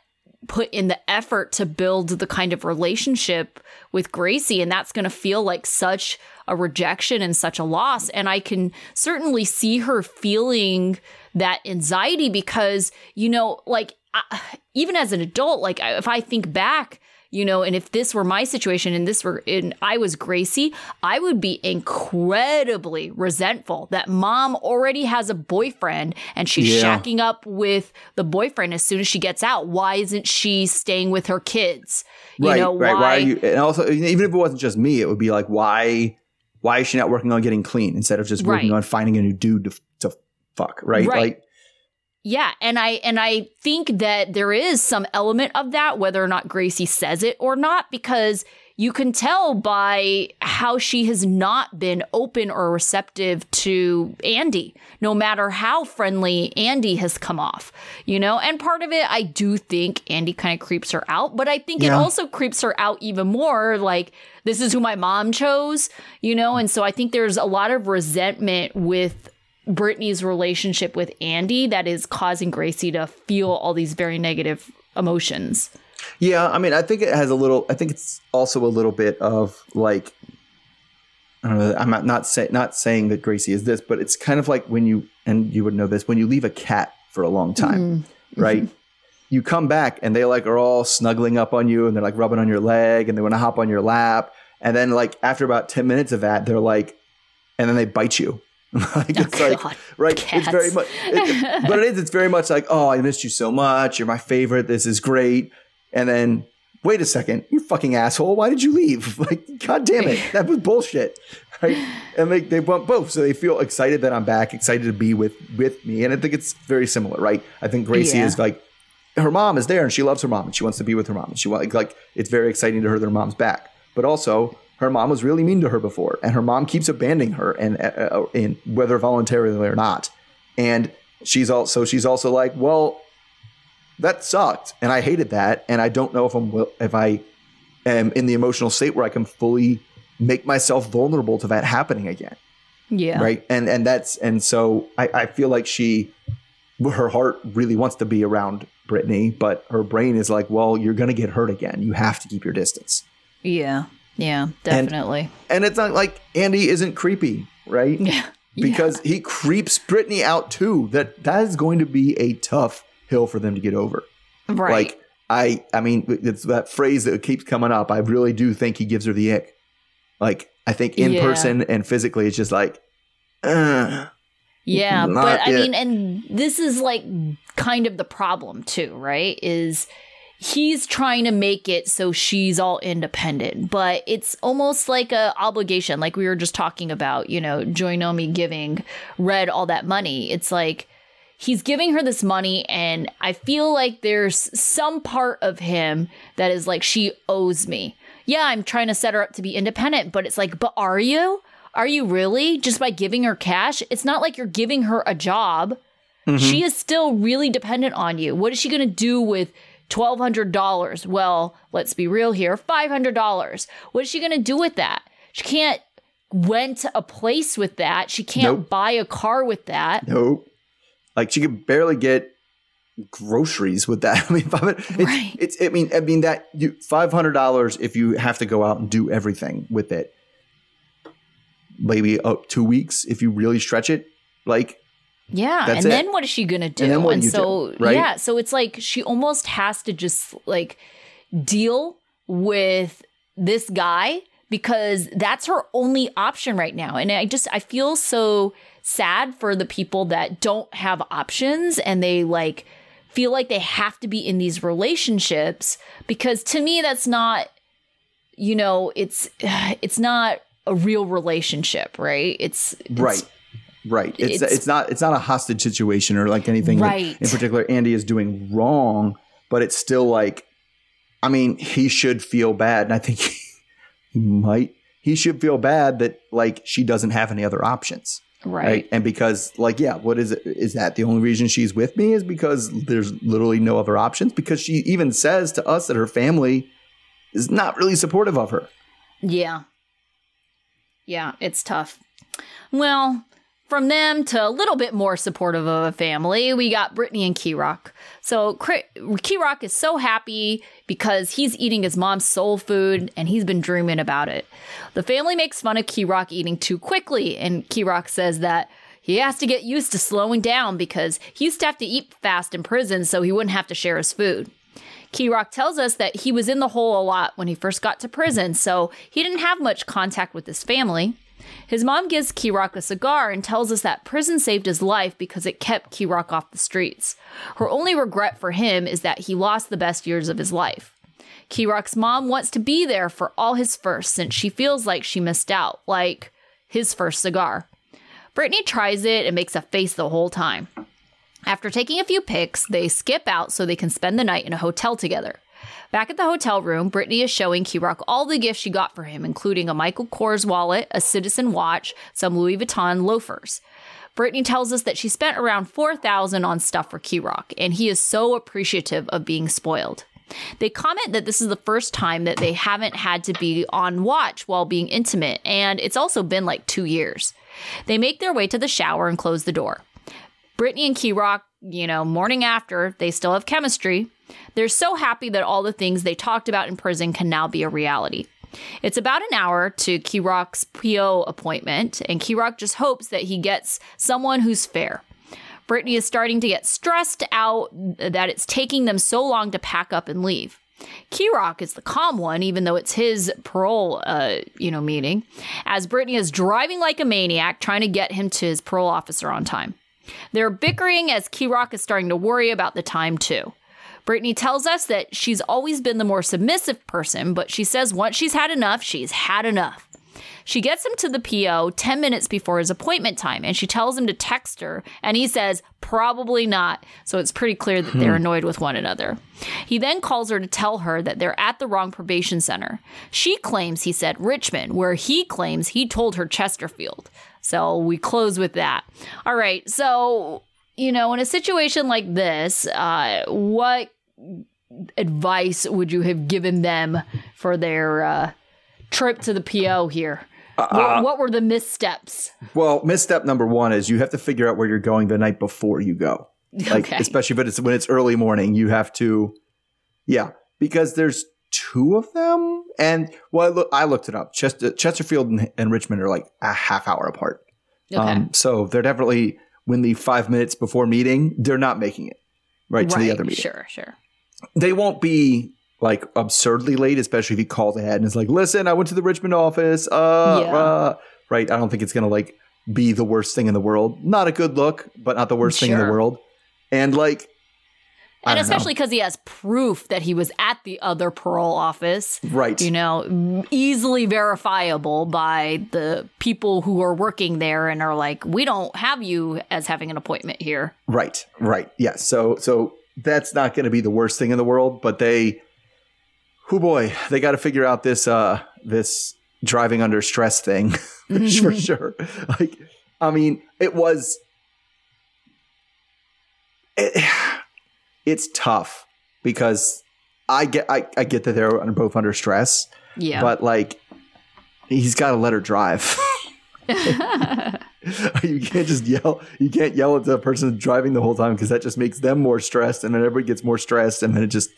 put in the effort to build the kind of relationship with Gracie. And that's going to feel like such a rejection and such a loss. And I can certainly see her feeling that anxiety because, you know, like I, even as an adult, like if I think back, you know, and if this were my situation and this were and I was Gracie, I would be incredibly resentful that mom already has a boyfriend and she's Yeah. shacking up with the boyfriend as soon as she gets out. Why isn't she staying with her kids? You right, know, right. why, Why are you? And also, even if it wasn't just me, it would be like, why? Why is she not working on getting clean instead of just working Right. on finding a new dude to, to fuck? Right. Right. Like, Yeah, and I and I think that there is some element of that whether or not Gracie says it or not because you can tell by how she has not been open or receptive to Andy, no matter how friendly Andy has come off, you know? And part of it, I do think Andy kind of creeps her out, but I think it also creeps her out even more. Like, this is who my mom chose, you know? And so I think there's a lot of resentment with Brittany's relationship with Andy that is causing Gracie to feel all these very negative emotions. Yeah, I mean, I think it has a little. I think it's also a little bit of like, I don't know. I'm not not, say, not saying that Gracie is this, but it's kind of like when you and you would know this when you leave a cat for a long time, mm-hmm. right? You come back and they like are all snuggling up on you and they're like rubbing on your leg and they want to hop on your lap and then like after about ten minutes of that they're like, and then they bite you. like it's oh, like God, right. It's very much, it- but it is. It's very much like, oh, I missed you so much. You're my favorite. This is great. And then, wait a second, you fucking asshole. Why did you leave? Like, god damn it, that was bullshit. Right? And they they want both, so they feel excited that I'm back, excited to be with with me. And I think it's very similar, right? I think Gracie Yeah. is like. Her mom is there and she loves her mom and she wants to be with her mom and she like, like it's very exciting to her that her mom's back. But also her mom was really mean to her before and her mom keeps abandoning her and uh, uh, in whether voluntarily or not. And she's also she's also like, well, that sucked and I hated that and I don't know if I'm if I am in the emotional state where I can fully make myself vulnerable to that happening again Yeah. right and and that's and so I, I feel like she her heart really wants to be around Brittany but her brain is like well you're gonna get hurt again you have to keep your distance Yeah. Yeah. Definitely. and it's not like Andy isn't creepy right yeah. because he creeps Brittany out too that that is going to be a tough hill for them to get over Right. like I I mean it's that phrase that keeps coming up. I really do think he gives her the ick. Like I think in Yeah. person and physically it's just like uh, Yeah, but I mean, and this is like kind of the problem too, right? Is he's trying to make it so she's all independent, but it's almost like a obligation, like we were just talking about. You know, Joynami giving Redd all that money. It's like he's giving her this money, and I feel like there's some part of him that is like she owes me. Yeah, I'm trying to set her up to be independent, but it's like, but are you? Are you really? Just by giving her cash? It's not like you're giving her a job. Mm-hmm. She is still really dependent on you. What is she going to do with $1,200? Well, let's be real here $500. What is she going to do with that? She can't rent a place with that. She can't Nope. buy a car with that. nope. Like she could barely get groceries with that. I mean, five, it's, Right. it's I mean I mean that you five hundred dollars if you have to go out and do everything with it. Maybe up two weeks if you really stretch it. Like Yeah. That's and it. then what is she going to do? And then what do you so, do, right? yeah. So it's like she almost has to just like deal with this guy because that's her only option right now. And I just, I feel so sad for the people that don't have options and they like feel like they have to be in these relationships because to me, that's not, you know, it's, it's not a real relationship, right? It's, it's right. Right. It's, It's- it's not it's not a hostage situation or like anything that Right. in particular Andy is doing wrong, but it's still like I mean, he should feel bad and I think he might he should feel bad that like she doesn't have any other options. right. And because like yeah, what is it is that the only reason she's with me is because there's literally no other options because she even says to us that her family is not really supportive of her. Yeah. Yeah, it's tough. Well, from them to a little bit more supportive of a family, we got Brittany and Kerok. So Cri- Kerok is so happy because he's eating his mom's soul food and he's been dreaming about it. The family makes fun of Kerok eating too quickly, and Kerok says that he has to get used to slowing down because he used to have to eat fast in prison so he wouldn't have to share his food. Kerok tells us that he was in the hole a lot when he first got to prison, so he didn't have much contact with his family. His mom gives Kerok a cigar and tells us that prison saved his life because it kept Kerok off the streets. Her only regret for him is that he lost the best years of his life. Kerok's mom wants to be there for all his firsts since she feels like she missed out, like his first cigar. Brittany tries it and makes a face the whole time. After taking a few pics, they skip out so they can spend the night in a hotel together. Back at the hotel room, Brittany is showing Kerok all the gifts she got for him, including a Michael Kors wallet, a Citizen watch, some Louis Vuitton loafers. Brittany tells us that she spent around 4000 on stuff for Kerok, and he is so appreciative of being spoiled. They comment that this is the first time that they haven't had to be on watch while being intimate, and it's also been like two years. They make their way to the shower and close the door. Brittany and Kerok, you know, morning after, they still have chemistry. They're so happy that all the things they talked about in prison can now be a reality. It's about an hour to Kerok's PO appointment, and Kerok just hopes that he gets someone who's fair. Brittany is starting to get stressed out that it's taking them so long to pack up and leave. Kerok is the calm one, even though it's his parole, uh, you know, meeting, as Brittany is driving like a maniac, trying to get him to his parole officer on time. They're bickering as Kerok is starting to worry about the time too. Brittany tells us that she's always been the more submissive person, but she says once she's had enough, she's had enough. She gets him to the PO 10 minutes before his appointment time and she tells him to text her, and he says, probably not. So it's pretty clear that they're annoyed with one another. He then calls her to tell her that they're at the wrong probation center. She claims he said Richmond, where he claims he told her Chesterfield. So we close with that. All right. So, you know, in a situation like this, uh, what advice would you have given them for their uh, trip to the PO here? what, what were the missteps? Well, misstep number one is you have to figure out where you're going the night before you go. Like Okay. especially if it's when it's early morning, you have to, yeah, because there's two of them, and well, I, look, I looked it up. Chester, Chesterfield and, and Richmond are like a half hour apart. Okay. Um, so they're definitely when the five minutes before meeting, they're not making it right, to the other meeting. Sure, sure. They won't be like absurdly late, especially if he calls ahead and is like, "Listen, I went to the Richmond office." Uh, Yeah. uh," right. I don't think it's gonna like be the worst thing in the world. Not a good look, but not the worst thing in the world. And like, And especially because he has proof that he was at the other parole office. right, You know, easily verifiable by the people who are working there and are like, we don't have you as having an appointment here. right, right. Yes. So, so that's not going to be the worst thing in the world, but they, who boy, they got to figure out this, uh, this driving under stress thing for sure. Like, I mean, it was, it, it's tough because I get, I, I get that they're both under stress, Yeah. but like, he's got to let her drive. you can't just yell. You can't yell at the person driving the whole time because that just makes them more stressed, and then everybody gets more stressed, and then it just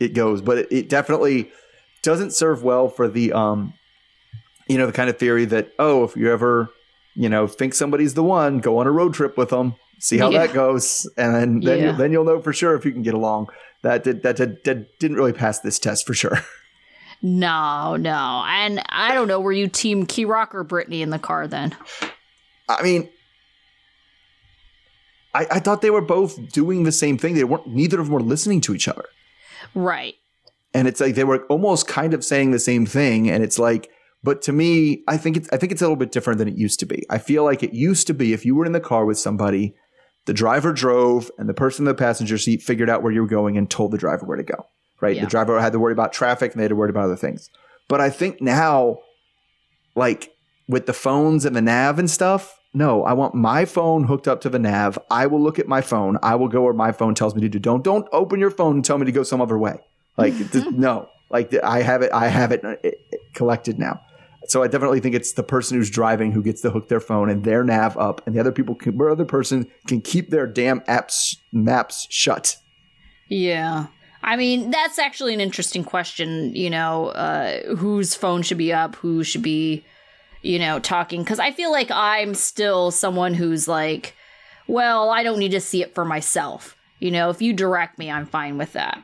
it goes. But it, it definitely doesn't serve well for the um, you know, the kind of theory that oh, if you ever you know think somebody's the one, go on a road trip with them, see how Yeah. that goes, and then then Yeah. you'll, then you'll know for sure if you can get along. That did that did, that didn't really pass this test for sure. No, no. And I don't know, were you team Kerok or Brittany in the car then? I mean, I, I thought they were both doing the same thing. They weren't. Neither of them were listening to each other, Right. and it's like they were almost kind of saying the same thing. And it's like, but to me, I think it's I think it's a little bit different than it used to be. I feel like it used to be if you were in the car with somebody, the driver drove, and the person in the passenger seat figured out where you were going and told the driver where to go. Right. Yeah. The driver had to worry about traffic, and they had to worry about other things. But I think now, like with the phones and the nav and stuff, no, I want my phone hooked up to the nav. I will look at my phone. I will go where my phone tells me to do. Don't don't open your phone and tell me to go some other way. Like th- no, like I have it. I have it, uh, it, it collected now. So I definitely think it's the person who's driving who gets to hook their phone and their nav up, and the other people, can, where other person can keep their damn apps maps shut. Yeah. I mean, that's actually an interesting question, you know, uh, whose phone should be up, who should be, you know, talking. Because I feel like I'm still someone who's like, well, I don't need to see it for myself. You know, if you direct me, I'm fine with that.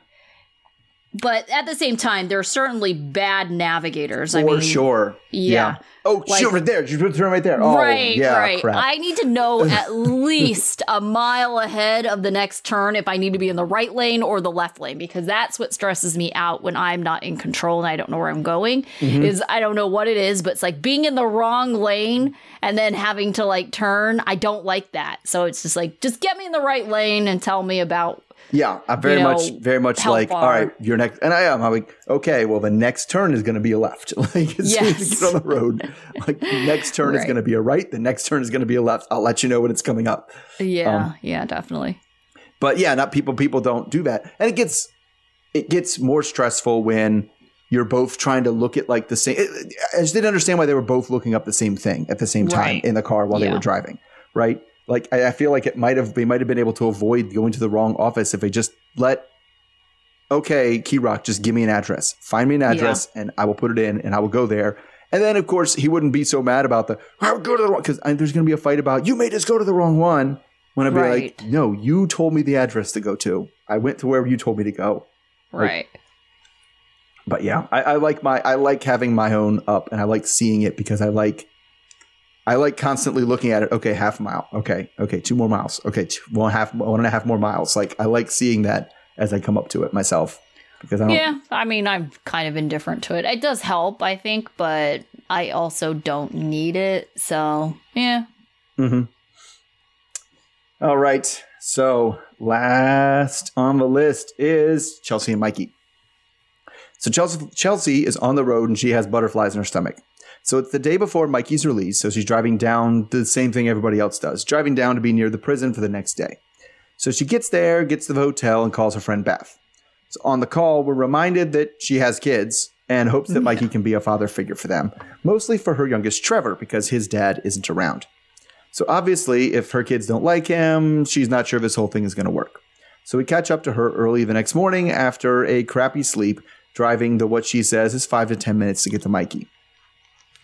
But at the same time, there are certainly bad navigators. I For mean, sure. Yeah. Oh, Like- over there. You put the right there. Oh, right, yeah, right. crap. I need to know at least a mile ahead of the next turn if I need to be in the right lane or the left lane because that's what stresses me out when I'm not in control and I don't know where I'm going. Mm-hmm. Is I don't know what it is, but it's like being in the wrong lane and then having to like turn. I don't like that. So it's just like just get me in the right lane and tell me about Yeah, I'm very you know, much, very much like, far. all right, your next, and I am. I'm like, okay, well, the next turn is going to be a left. Like, as soon as you get on the road, like, the next turn is going to be a right. The next turn is going to be a left. I'll let you know when it's coming up. yeah, Um, yeah, definitely. But yeah, not people. People don't do that, and it gets, it gets more stressful when you're both trying to look at like the same. I just didn't understand why they were both looking up the same thing at the same time Right. in the car while they were driving. Right. Like I, I feel like it might have they might have been able to avoid going to the wrong office if they just let. Okay, Kerok, just give me an address. Find me an address, and I will put it in, and I will go there. And then, of course, he wouldn't be so mad about the I would go to the wrong because there's going to be a fight about you made us go to the wrong one. When I'd be Right. like, no, you told me the address to go to. I went to where you told me to go. Right. But yeah, I, I like my I like having my own up, and I like seeing it because I like I like constantly looking at it. Okay, half a mile. Okay, okay, two more miles. Okay, two, one half one and a half more miles. Like I like seeing that as I come up to it myself because I. Yeah, I mean, I'm kind of indifferent to it. It does help, I think, but I also don't need it. So, yeah. Mm-hmm. All right. So last on the list is Chelsea and Mikey. So Chelsea Chelsea is on the road and she has butterflies in her stomach. So it's the day before Mikey's release. So she's driving down the same thing everybody else does, driving down to be near the prison for the next day. So she gets there, gets to the hotel, and calls her friend Beth. So on the call, we're reminded that she has kids and hopes that Mikey can be a father figure for them, mostly for her youngest Trevor because his dad isn't around. So obviously, if her kids don't like him, she's not sure this whole thing is going to work. So we catch up to her early the next morning after a crappy sleep, driving the what she says is five to 10 minutes to get to Mikey.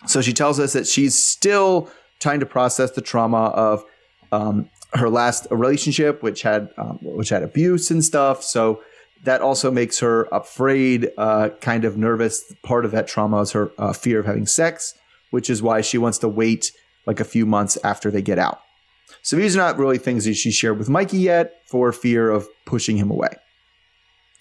So she tells us that she's still trying to process the trauma of um, her last relationship, which had um, which had abuse and stuff. So that also makes her afraid, uh, kind of nervous. Part of that trauma is her uh, fear of having sex, which is why she wants to wait like a few months after they get out. So these are not really things that she shared with Mikey yet for fear of pushing him away.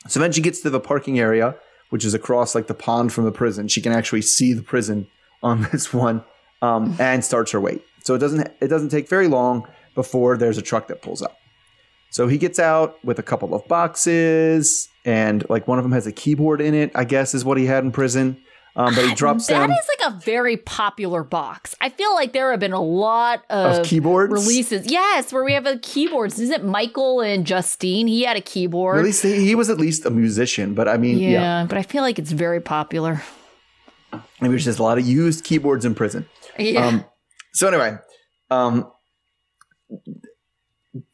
So then she gets to the parking area, which is across like the pond from the prison. She can actually see the prison on this one um, and starts her wait. So it doesn't it doesn't take very long before there's a truck that pulls up. So he gets out with a couple of boxes and like one of them has a keyboard in it. I guess is what he had in prison. Um, but he drops That them is like a very popular box. I feel like there have been a lot of, of keyboards. releases. Yes, where we have a keyboards. Is it Michael and Justine? He had a keyboard. At least he, he was at least a musician, but I mean, yeah, yeah. but I feel like it's very popular. Maybe there's just a lot of used keyboards in prison. Yeah. Um, so anyway, um,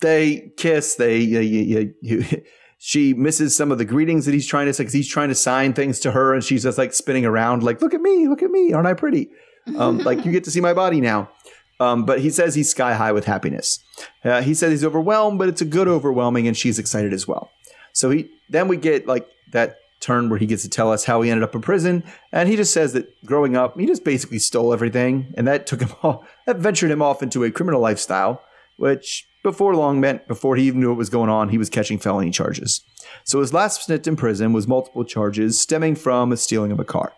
they kiss. They you, you, you, she misses some of the greetings that he's trying to say because he's trying to sign things to her, and she's just like spinning around, like "Look at me, look at me, aren't I pretty?" Um, like you get to see my body now. Um, but he says he's sky high with happiness. Uh, he says he's overwhelmed, but it's a good overwhelming, and she's excited as well. So he then we get like that turn where he gets to tell us how he ended up in prison. And he just says that growing up, he just basically stole everything. And that took him off, that ventured him off into a criminal lifestyle, which before long meant before he even knew what was going on, he was catching felony charges. So his last stint in prison was multiple charges stemming from a stealing of a car.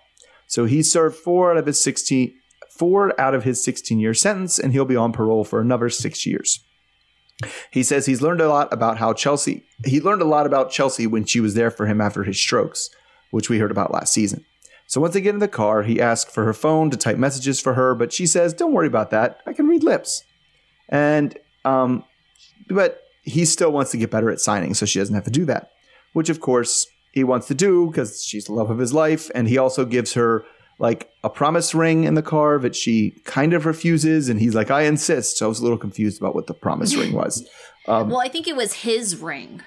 So he served four out of his 16, four out of his 16 year sentence, and he'll be on parole for another six years. He says he's learned a lot about how Chelsea, he learned a lot about Chelsea when she was there for him after his strokes, which we heard about last season. So once they get in the car, he asks for her phone to type messages for her, but she says, Don't worry about that. I can read lips. And, um, but he still wants to get better at signing, so she doesn't have to do that, which of course he wants to do because she's the love of his life. And he also gives her like a promise ring in the car that she kind of refuses. And he's like, I insist. So I was a little confused about what the promise ring was. Um, well, I think it was his ring.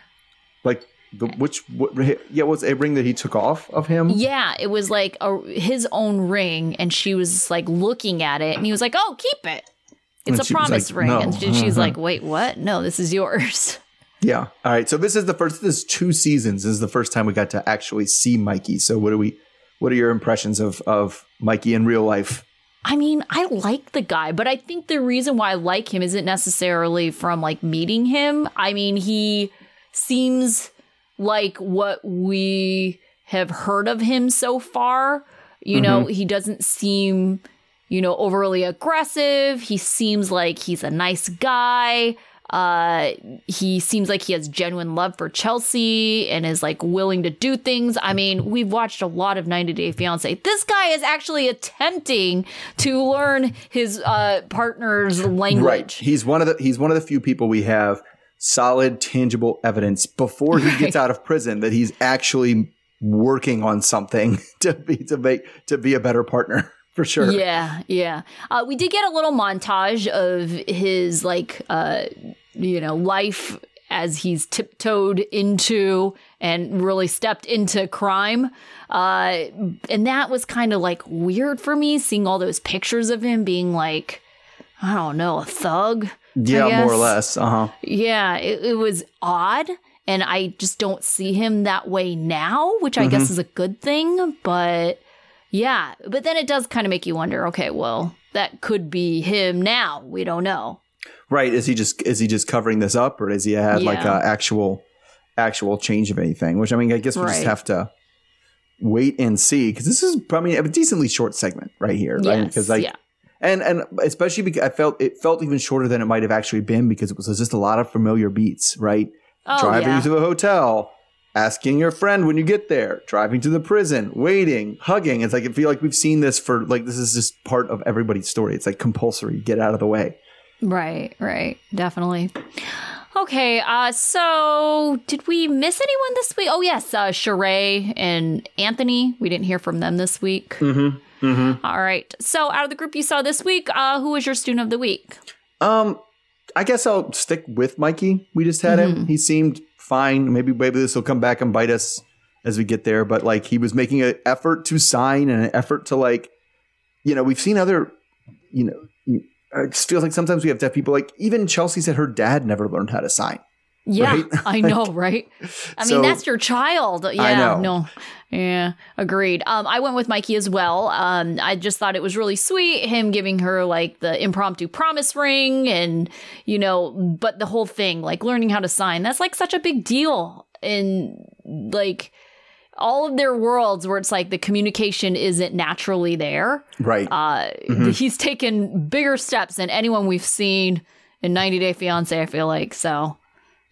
Like, the, which, what, yeah, was a ring that he took off of him? Yeah, it was like a, his own ring. And she was like looking at it and he was like, oh, keep it. It's And a promise like, ring. "No." And she- she's like, wait, what? No, this is yours. Yeah. All right. So this is the first. This is two seasons. This is the first time we got to actually see Mikey. So what do we? What are your impressions of of Mikey in real life? I mean, I like the guy, but I think the reason why I like him isn't necessarily from like meeting him. I mean, he seems like what we have heard of him so far. You know, mm-hmm. he doesn't seem, you know, overly aggressive. He seems like he's a nice guy. Uh, he seems like he has genuine love for Chelsea and is like willing to do things. I mean, we've watched a lot of 90 Day Fiance. This guy is actually attempting to learn his uh, partner's language. Right. He's one of the he's one of the few people we have solid tangible evidence before he gets out of prison that he's actually working on something to be to make to be a better partner for sure. Yeah, yeah. Uh, we did get a little montage of his like, uh, you know, life as he's tiptoed into and really stepped into crime. Uh, and that was kind of like weird for me, seeing all those pictures of him being like, I don't know, a thug. Yeah, more or less. Uh-huh. Yeah, it, it was odd. And I just don't see him that way now, which I guess is a good thing. But yeah, but then it does kind of make you wonder okay, well, that could be him now. We don't know. Right. Is he just is he just covering this up or does he have like Yeah. a actual actual change of anything? Which I mean I guess we just have to wait and see because this is I mean a decently short segment right here, right? Because like yeah. and and especially because I felt it felt even shorter than it might have actually been because it was just a lot of familiar beats, right? Oh, driving yeah. to the hotel, asking your friend when you get there, driving to the prison, waiting, hugging. It's like I feel like we've seen this for like this is just part of everybody's story. It's like compulsory. Get out of the way. Right, right. Definitely. Okay, uh, so did we miss anyone this week? Oh, yes, uh, Sheree and Anthony. We didn't hear from them this week. Mm-hmm. Mm-hmm. All right. So, out of the group you saw this week, uh, who was your student of the week? Um, I guess I'll stick with Mikey. We just had him. He seemed fine. Maybe maybe this will come back and bite us as we get there. But like he was making an effort to sign and an effort to like, you know, we've seen other, you know, it just feels like sometimes we have deaf people like even Chelsea said her dad never learned how to sign. Yeah, Right? I know, right? I mean, So- that's your child. Yeah, know. no. Yeah, agreed. Um, I went with Mikey as well. Um, I just thought it was really sweet him giving her like the impromptu promise ring and you know, but the whole thing, like learning how to sign, that's like such a big deal in like all of their worlds where it's like the communication isn't naturally there. Right. Uh, Mm-hmm. he's taken bigger steps than anyone we've seen in 90 Day Fiance. I feel like so.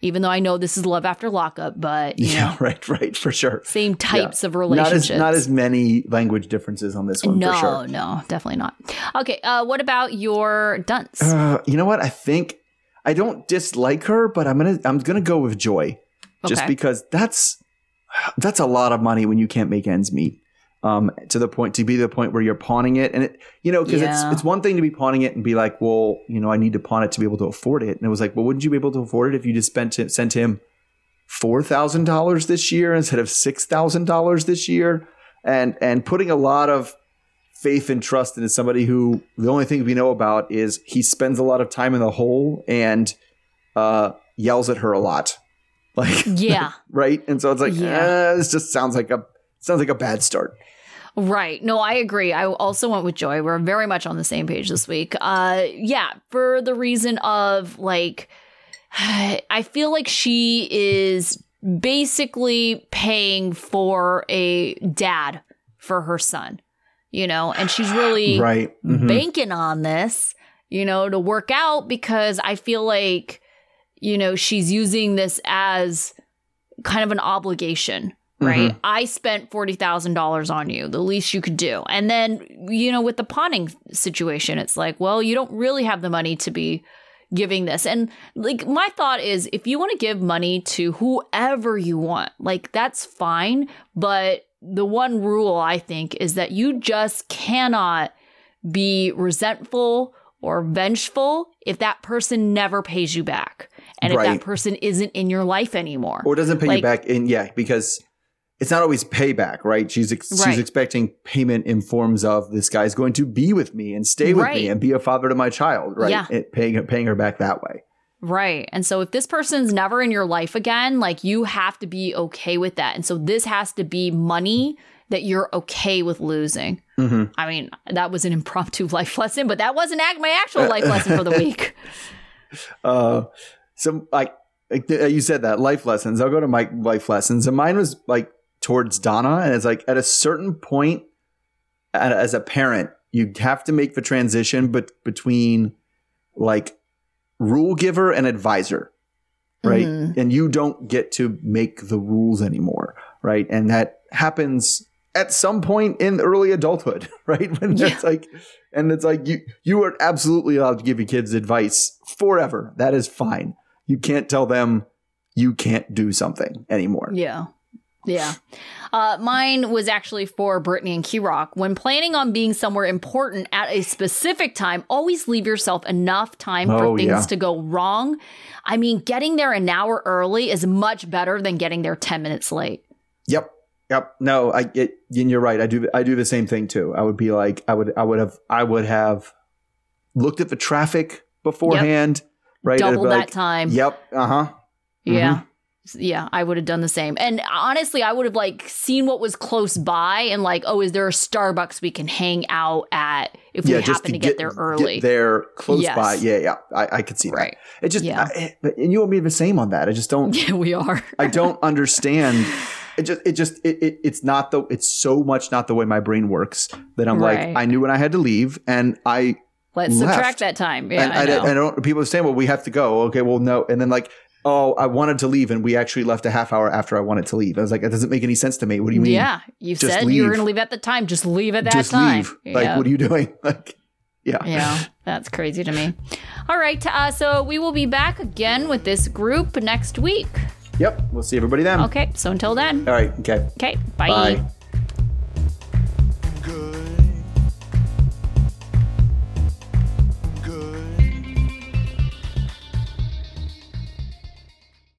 Even though I know this is love after lockup, but yeah, know, right, right, for sure. same types of Not relationships. as not as many language differences on this one no, for sure. no, definitely not. Okay, uh, what about your dunce? Uh, you know what? I think I don't dislike her, but I'm gonna I'm gonna go with Joy, just because that's that's a lot of money when you can't make ends meet. Um, to the point to be the point where you're pawning it, and it you know because Yeah. it's it's one thing to be pawning it and be like, well, you know, I need to pawn it to be able to afford it, and it was like, well, wouldn't you be able to afford it if you just spent it, sent him four thousand dollars this year instead of six thousand dollars this year, and and putting a lot of faith and trust into somebody who the only thing we know about is he spends a lot of time in the hole and uh, yells at her a lot, like yeah, right. And so it's like, Yeah. eh, this just sounds like a sounds like a bad start. Right. No, I agree. I also went with Joy. We're very much on the same page this week. Uh yeah, for the reason of like I feel like she is basically paying for a dad for her son. You know, and she's really Right. Mhm. banking on this, you know, to work out because I feel like, you know, she's using this as kind of an obligation, mm-hmm. right? I spent $40,000 on you, the least you could do. And then, you know, with the pawning situation, it's like, well, you don't really have the money to be giving this. And like my thought is if you want to give money to whoever you want, like that's fine, but the one rule I think is that you just cannot be resentful or vengeful if that person never pays you back and if that person isn't in your life anymore. or doesn't pay you back in yeah because it's not always payback right she's ex- Right. she's expecting payment in forms of this guy's going to be with me and stay with Right. me and be a father to my child right Yeah. It- paying paying her back that way Right. And so if this person's never in your life again, like you have to be okay with that. And so this has to be money that you're okay with losing. Mhm. I mean, that was an impromptu life lesson, but that wasn't my actual life lesson for the week. uh so like like, uh, you said that life lessons. I'll go to my life lessons and mine was like towards donna and it's like at a certain point as a parent you have to make the transition but between like rule giver and advisor right? Mhm. and you don't get to make the rules anymore right? And that happens at some point in early adulthood right? When Yeah. it's like and it's like you you are absolutely allowed to give your kids advice forever. That is fine you can't tell them you can't do something anymore Yeah. Yeah. Uh, mine was actually for Brittany and Kerok. When planning on being somewhere important at a specific time, always leave yourself enough time for Oh, things yeah. to go wrong. I mean, getting there an hour early is much better than getting there 10 minutes late. Yep. Yep. No, I it, and you're right. I do I do the same thing too. I would be like I would I would have I would have looked at the traffic beforehand, right? Double be that time. Yep. Uh-huh. Yeah. Yeah, I would have done the same. And honestly, I would have like seen what was close by and like, oh, is there a Starbucks we can hang out at if we happen to, get, there early? Get there close Yes. by. Yeah, yeah. I, I could see Right. that. It just Yeah. I, but- and you and me the same on that. I just don't Yeah, we are. I don't understand. It just it just it, it it's not the it's so much not the way my brain works that I'm Right. like I knew when I had to leave and I Let's left. subtract that time. Yeah, and I know. I, don't people are saying well we have to go okay well no and then like oh I wanted to leave and we actually left a half hour after I wanted to leave I was like that doesn't make any sense to me what do you mean yeah, you Just said you were going to leave at the time. Just leave at that just time. leave like what are you doing like yeah yeah, that's crazy to me. All right, uh, so we will be back again with this group next week. yep we'll see everybody then Okay, so until then, all right okay okay, bye. bye.